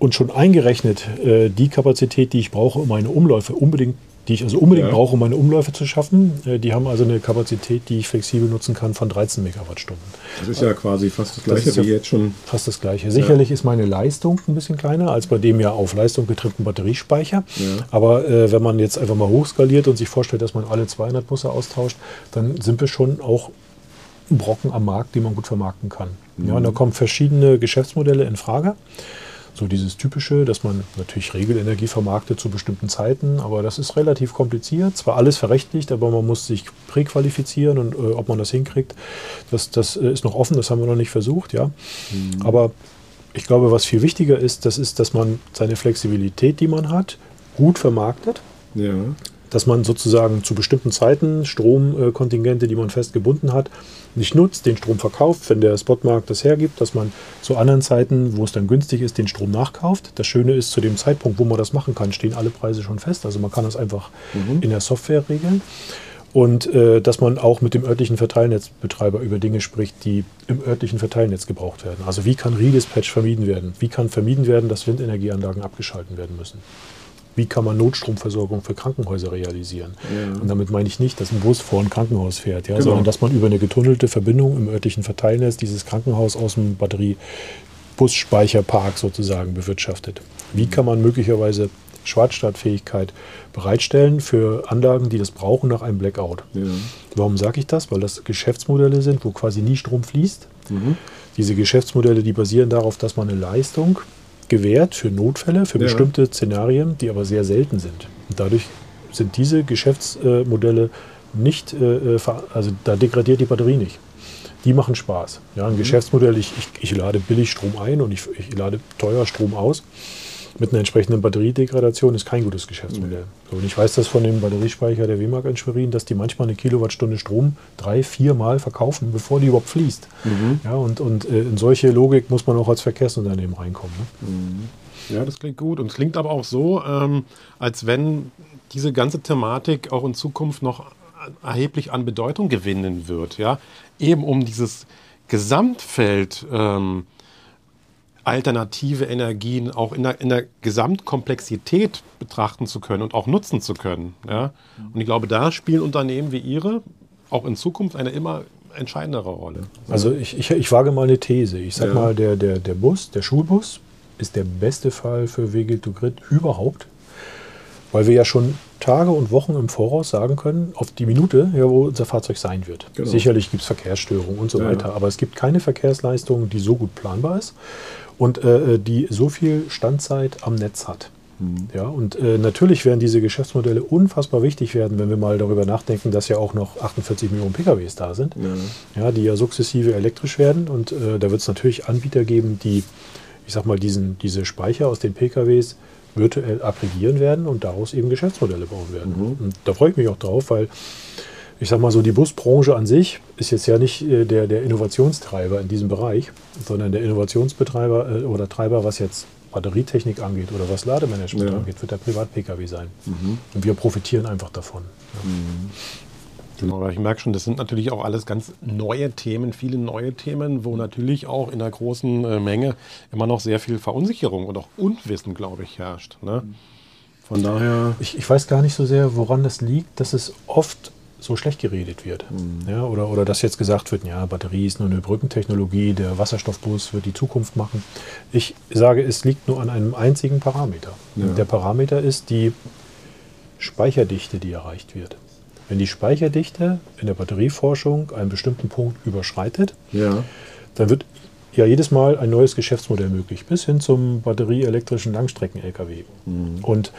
[SPEAKER 2] und schon eingerechnet äh, die Kapazität, die ich brauche, um meine Umläufe unbedingt, die ich also unbedingt ja. brauche, um meine Umläufe zu schaffen, äh, die haben also eine Kapazität, die ich flexibel nutzen kann von 13 Megawattstunden.
[SPEAKER 1] Das ist ja quasi fast das gleiche das wie ja jetzt schon.
[SPEAKER 2] Fast das gleiche. Sicherlich ja. ist meine Leistung ein bisschen kleiner als bei dem ja auf Leistung getrimmten Batteriespeicher. Aber äh, wenn man jetzt einfach mal hochskaliert und sich vorstellt, dass man alle 200 Busse austauscht, dann sind wir schon auch Brocken am Markt, den man gut vermarkten kann. Mhm. Ja, und da kommen verschiedene Geschäftsmodelle in Frage. So dieses typische, dass man natürlich Regelenergie vermarktet zu bestimmten Zeiten, aber das ist relativ kompliziert. Zwar alles verrechtlicht, aber man muss sich präqualifizieren und äh, ob man das hinkriegt, das, das äh, ist noch offen, das haben wir noch nicht versucht, ja. Mhm. Aber ich glaube, was viel wichtiger ist, das ist, dass man seine Flexibilität, die man hat, gut vermarktet. Ja dass man sozusagen zu bestimmten Zeiten Stromkontingente, die man fest gebunden hat, nicht nutzt, den Strom verkauft, wenn der Spotmarkt das hergibt, dass man zu anderen Zeiten, wo es dann günstig ist, den Strom nachkauft. Das Schöne ist, zu dem Zeitpunkt, wo man das machen kann, stehen alle Preise schon fest. Also man kann das einfach mhm. in der Software regeln. Und äh, dass man auch mit dem örtlichen Verteilnetzbetreiber über Dinge spricht, die im örtlichen Verteilnetz gebraucht werden. Also wie kann Redispatch vermieden werden? Wie kann vermieden werden, dass Windenergieanlagen abgeschalten werden müssen? Wie kann man Notstromversorgung für Krankenhäuser realisieren. Ja. Und damit meine ich nicht, dass ein Bus vor ein Krankenhaus fährt, ja, genau. sondern dass man über eine getunnelte Verbindung im örtlichen Verteilnetz dieses Krankenhaus aus dem Batteriebusspeicherpark sozusagen bewirtschaftet. Wie kann man möglicherweise Schwarzstartfähigkeit bereitstellen für Anlagen, die das brauchen nach einem Blackout. Ja. Warum sage ich das? Weil das Geschäftsmodelle sind, wo quasi nie Strom fließt. Mhm. Diese Geschäftsmodelle, die basieren darauf, dass man eine Leistung gewährt für Notfälle, für ja. bestimmte Szenarien, die aber sehr selten sind. Und dadurch sind diese Geschäftsmodelle nicht, äh, also da degradiert die Batterie nicht. Die machen Spaß. Ja, ein mhm. Geschäftsmodell, ich, ich, ich, lade billig Strom ein und ich, ich lade teuer Strom aus mit einer entsprechenden Batteriedegradation ist kein gutes Geschäftsmodell. So, und ich weiß das von dem Batteriespeicher der WMAG in Schwerin, dass die manchmal eine Kilowattstunde Strom drei, vier Mal verkaufen, bevor die überhaupt fließt. Mhm. Ja, und und äh, in solche Logik muss man auch als Verkehrsunternehmen reinkommen. Ne?
[SPEAKER 1] Mhm. Ja, das klingt gut. Und es klingt aber auch so, ähm, als wenn diese ganze Thematik auch in Zukunft noch erheblich an Bedeutung gewinnen wird. Ja? Eben um dieses Gesamtfeld ähm, alternative Energien auch in der, in der Gesamtkomplexität betrachten zu können und auch nutzen zu können. Ja? Und ich glaube, da spielen Unternehmen wie Ihre auch in Zukunft eine immer entscheidendere Rolle.
[SPEAKER 2] Also ich, ich, ich wage mal eine These. Ich sage ja. mal, der, der, der Bus, der Schulbus, ist der beste Fall für Wege to Grid überhaupt, weil wir ja schon Tage und Wochen im Voraus sagen können, auf die Minute, ja, wo unser Fahrzeug sein wird. Genau. Sicherlich gibt es Verkehrsstörungen und so ja. weiter, aber es gibt keine Verkehrsleistung, die so gut planbar ist und äh, die so viel Standzeit am Netz hat. Mhm. Ja, und äh, natürlich werden diese Geschäftsmodelle unfassbar wichtig werden, wenn wir mal darüber nachdenken, dass ja auch noch 48 Millionen PKWs da sind, ja. ja die ja sukzessive elektrisch werden. Und äh, da wird es natürlich Anbieter geben, die, ich sag mal, diesen, diese Speicher aus den PKWs virtuell aggregieren werden und daraus eben Geschäftsmodelle bauen werden. Mhm. Und da freue ich mich auch drauf, weil ich sage mal so, die Busbranche an sich ist jetzt ja nicht äh, der, der Innovationstreiber in diesem Bereich, sondern der Innovationsbetreiber äh, oder Treiber, was jetzt Batterietechnik angeht oder was Lademanagement ja. angeht, wird der Privat-Pkw sein. Mhm. Und wir profitieren einfach davon. Ja. Mhm.
[SPEAKER 1] Genau, aber ich merke schon, das sind natürlich auch alles ganz neue Themen, viele neue Themen, wo natürlich auch in der großen äh, Menge immer noch sehr viel Verunsicherung und auch Unwissen, glaube ich, herrscht. Ne?
[SPEAKER 2] Von daher. Ich, ich weiß gar nicht so sehr, woran das liegt, dass es oft so schlecht geredet wird. Mhm. Ja, oder, oder dass jetzt gesagt wird, ja, Batterie ist nur eine Brückentechnologie, der Wasserstoffbus wird die Zukunft machen. Ich sage, es liegt nur an einem einzigen Parameter. Ja. Der Parameter ist die Speicherdichte, die erreicht wird. Wenn die Speicherdichte in der Batterieforschung einen bestimmten Punkt überschreitet, ja. dann wird ja jedes Mal ein neues Geschäftsmodell möglich, bis hin zum batterieelektrischen Langstrecken-Lkw. Mhm. Und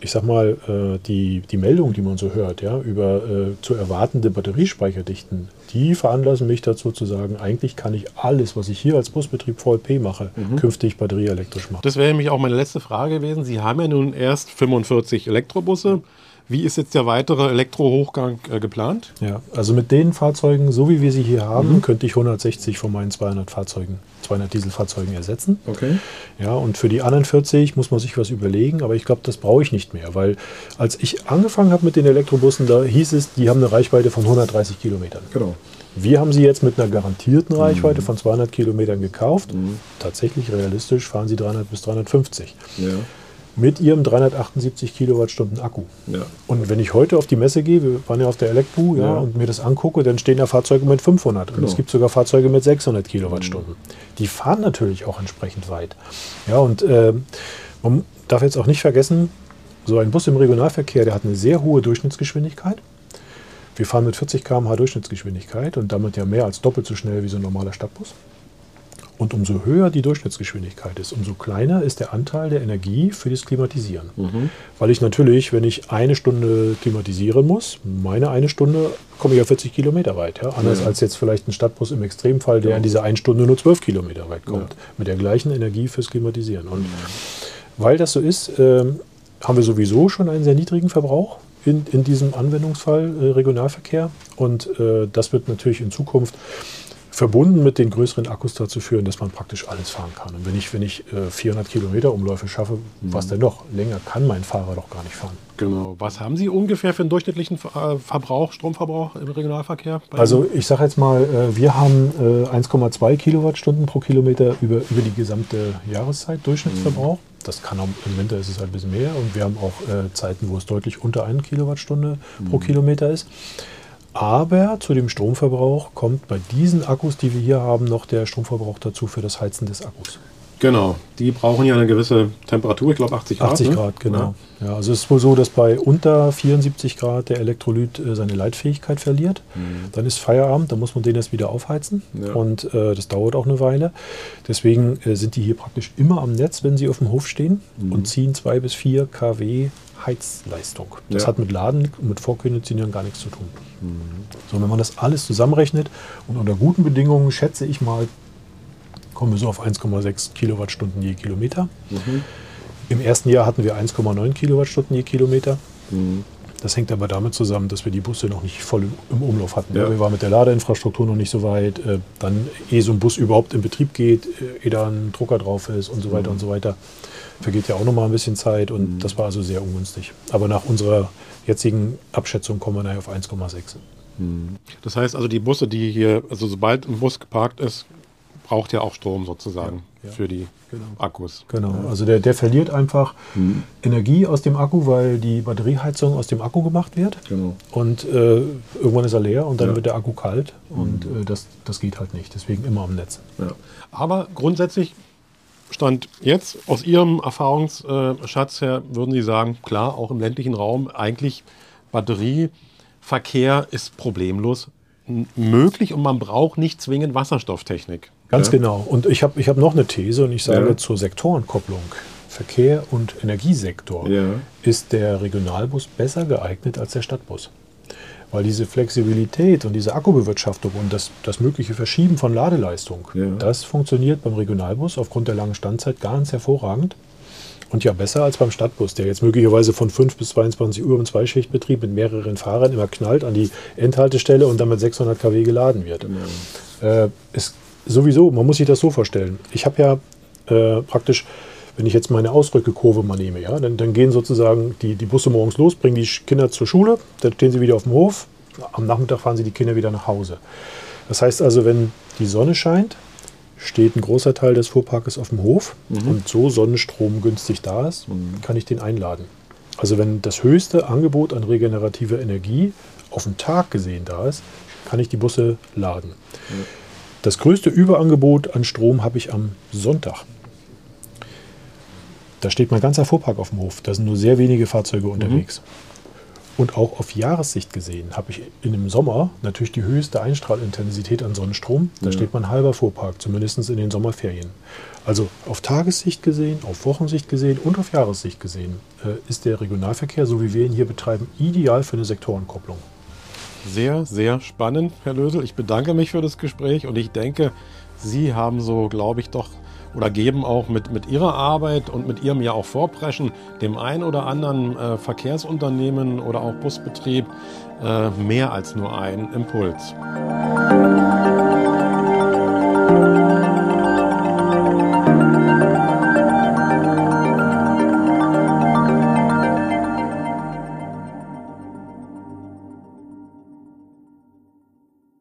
[SPEAKER 2] ich sag mal, äh, die, die Meldungen, die man so hört, ja, über äh, zu erwartende Batteriespeicherdichten, die veranlassen mich dazu zu sagen, eigentlich kann ich alles, was ich hier als Busbetrieb VLP mache, mhm. künftig batterieelektrisch machen.
[SPEAKER 1] Das wäre nämlich auch meine letzte Frage gewesen. Sie haben ja nun erst 45 Elektrobusse. Wie ist jetzt der weitere Elektrohochgang äh, geplant?
[SPEAKER 2] Ja, also mit den Fahrzeugen, so wie wir sie hier haben, mhm. könnte ich 160 von meinen 200 Fahrzeugen, 200 Dieselfahrzeugen ersetzen. Okay. Ja, und für die anderen 40 muss man sich was überlegen, aber ich glaube, das brauche ich nicht mehr, weil als ich angefangen habe mit den Elektrobussen, da hieß es, die haben eine Reichweite von 130 Kilometern. Genau. Wir haben sie jetzt mit einer garantierten Reichweite mhm. von 200 Kilometern gekauft. Mhm. Tatsächlich realistisch fahren sie 300 bis 350. Ja mit ihrem 378 Kilowattstunden Akku. Ja. Und wenn ich heute auf die Messe gehe, wir waren ja auf der Elektro, ja, ja. und mir das angucke, dann stehen da Fahrzeuge mit 500 genau. und es gibt sogar Fahrzeuge mit 600 Kilowattstunden. Mhm. Die fahren natürlich auch entsprechend weit. Ja, und äh, man darf jetzt auch nicht vergessen, so ein Bus im Regionalverkehr, der hat eine sehr hohe Durchschnittsgeschwindigkeit. Wir fahren mit 40 km/h Durchschnittsgeschwindigkeit und damit ja mehr als doppelt so schnell wie so ein normaler Stadtbus. Und umso höher die Durchschnittsgeschwindigkeit ist, umso kleiner ist der Anteil der Energie für das Klimatisieren. Mhm. Weil ich natürlich, wenn ich eine Stunde klimatisieren muss, meine eine Stunde komme ich ja 40 Kilometer weit. Ja? Anders ja. als jetzt vielleicht ein Stadtbus im Extremfall, der ja. in dieser einen Stunde nur 12 Kilometer weit kommt. Mit der gleichen Energie fürs Klimatisieren. Und mhm. weil das so ist, äh, haben wir sowieso schon einen sehr niedrigen Verbrauch in, in diesem Anwendungsfall äh, Regionalverkehr. Und äh, das wird natürlich in Zukunft verbunden mit den größeren Akkus dazu führen, dass man praktisch alles fahren kann. Und wenn ich, wenn ich äh, 400 Kilometer Umläufe schaffe, mhm. was denn noch? Länger kann mein Fahrer doch gar nicht fahren.
[SPEAKER 1] Genau. Was haben Sie ungefähr für einen durchschnittlichen äh, Verbrauch, Stromverbrauch im Regionalverkehr?
[SPEAKER 2] Also ich sage jetzt mal, äh, wir haben 1,2 äh, Kilowattstunden pro Kilometer über, über die gesamte Jahreszeit Durchschnittsverbrauch. Mhm. Das kann auch, im Winter ist es halt ein bisschen mehr und wir haben auch Zeiten, wo es deutlich unter 1 Kilowattstunde mhm. pro Kilometer ist. Aber zu dem Stromverbrauch kommt bei diesen Akkus, die wir hier haben, noch der Stromverbrauch dazu für das Heizen des Akkus.
[SPEAKER 1] Genau, die brauchen ja eine gewisse Temperatur, ich glaube 80 Grad.
[SPEAKER 2] 80
[SPEAKER 1] ne?
[SPEAKER 2] Grad, genau. Ja. ja. also es ist wohl so, dass bei unter 74 Grad der Elektrolyt äh, seine Leitfähigkeit verliert. Mhm. Dann ist Feierabend, dann muss man den erst wieder aufheizen ja. und äh, das dauert auch eine Weile. Deswegen äh, sind die hier praktisch immer am Netz, wenn sie auf dem Hof stehen mhm. und ziehen 2 bis 4 kW Heizleistung. Das ja. hat mit Laden und mit Vorkonditionieren gar nichts zu tun. Mhm. So, wenn man das alles zusammenrechnet und unter guten Bedingungen schätze ich mal, kommen wir so auf 1,6 Kilowattstunden je Kilometer. Mhm. Im ersten Jahr hatten wir 1,9 Kilowattstunden je Kilometer. Mhm. Das hängt aber damit zusammen, dass wir die Busse noch nicht voll im Umlauf hatten. Ja. Wir waren mit der Ladeinfrastruktur noch nicht so weit. Äh, dann, ehe so ein Bus überhaupt in Betrieb geht, äh, ehe da ein Drucker drauf ist und so weiter mhm. und so weiter, vergeht ja auch noch mal ein bisschen Zeit. Und mhm. das war also sehr ungünstig. Aber nach unserer jetzigen Abschätzung kommen wir nachher auf 1,6.
[SPEAKER 1] Mhm. Das heißt also, die Busse, die hier, also sobald ein Bus geparkt ist, braucht ja auch Strom sozusagen ja, ja. für die genau. Akkus.
[SPEAKER 2] Genau, also der, der verliert einfach mhm. Energie aus dem Akku, weil die Batterieheizung aus dem Akku gemacht wird. Genau. Und äh, irgendwann ist er leer und dann ja. wird der Akku kalt und mhm. äh, das, das geht halt nicht. Deswegen immer am Netz.
[SPEAKER 1] Aber grundsätzlich Stand jetzt, aus Ihrem Erfahrungsschatz her, würden Sie sagen, klar, auch im ländlichen Raum, eigentlich Batterieverkehr ist problemlos möglich und man braucht nicht zwingend Wasserstofftechnik.
[SPEAKER 2] Ganz ja? genau. Und ich habe ich hab noch eine These und ich sage ja. zur Sektorenkopplung. Verkehr und Energiesektor ja. ist der Regionalbus besser geeignet als der Stadtbus. Weil diese Flexibilität und diese Akkubewirtschaftung und das, das mögliche Verschieben von Ladeleistung, das funktioniert beim Regionalbus aufgrund der langen Standzeit ganz hervorragend. Und ja, besser als beim Stadtbus, der jetzt möglicherweise von 5 bis 22 Uhr im Zweischichtbetrieb mit mehreren Fahrern immer knallt an die Endhaltestelle und dann mit 600 kW geladen wird. Ja. Äh, ist sowieso, man muss sich das so vorstellen. Ich habe ja äh, praktisch, wenn ich jetzt meine Ausrückekurve mal nehme, ja, dann, dann gehen sozusagen die, die Busse morgens los, bringen die Kinder zur Schule, dann stehen sie wieder auf dem Hof, am Nachmittag fahren sie die Kinder wieder nach Hause. Das heißt also, wenn die Sonne scheint, steht ein großer Teil des Fuhrparkes auf dem Hof mhm. und so Sonnenstrom günstig da ist, mhm. kann ich den einladen. Also wenn das höchste Angebot an regenerativer Energie auf den Tag gesehen da ist, kann ich die Busse laden. Mhm. Das größte Überangebot an Strom habe ich am Sonntag. Da steht mein ganzer Fuhrpark auf dem Hof. Da sind nur sehr wenige Fahrzeuge unterwegs. Mhm. Und auch auf Jahressicht gesehen habe ich in dem Sommer natürlich die höchste Einstrahlintensität an Sonnenstrom. Da ja. steht mein halber Fuhrpark, zumindest in den Sommerferien. Also auf Tagessicht gesehen, auf Wochensicht gesehen und auf Jahressicht gesehen äh, ist der Regionalverkehr, so wie wir ihn hier betreiben, ideal für eine Sektorenkopplung.
[SPEAKER 1] Sehr, sehr spannend, Herr Lösel. Ich bedanke mich für das Gespräch und ich denke, Sie haben so, glaube ich, doch oder geben auch mit, mit ihrer Arbeit und mit ihrem ja auch Vorpreschen dem ein oder anderen äh, Verkehrsunternehmen oder auch Busbetrieb äh, mehr als nur einen Impuls.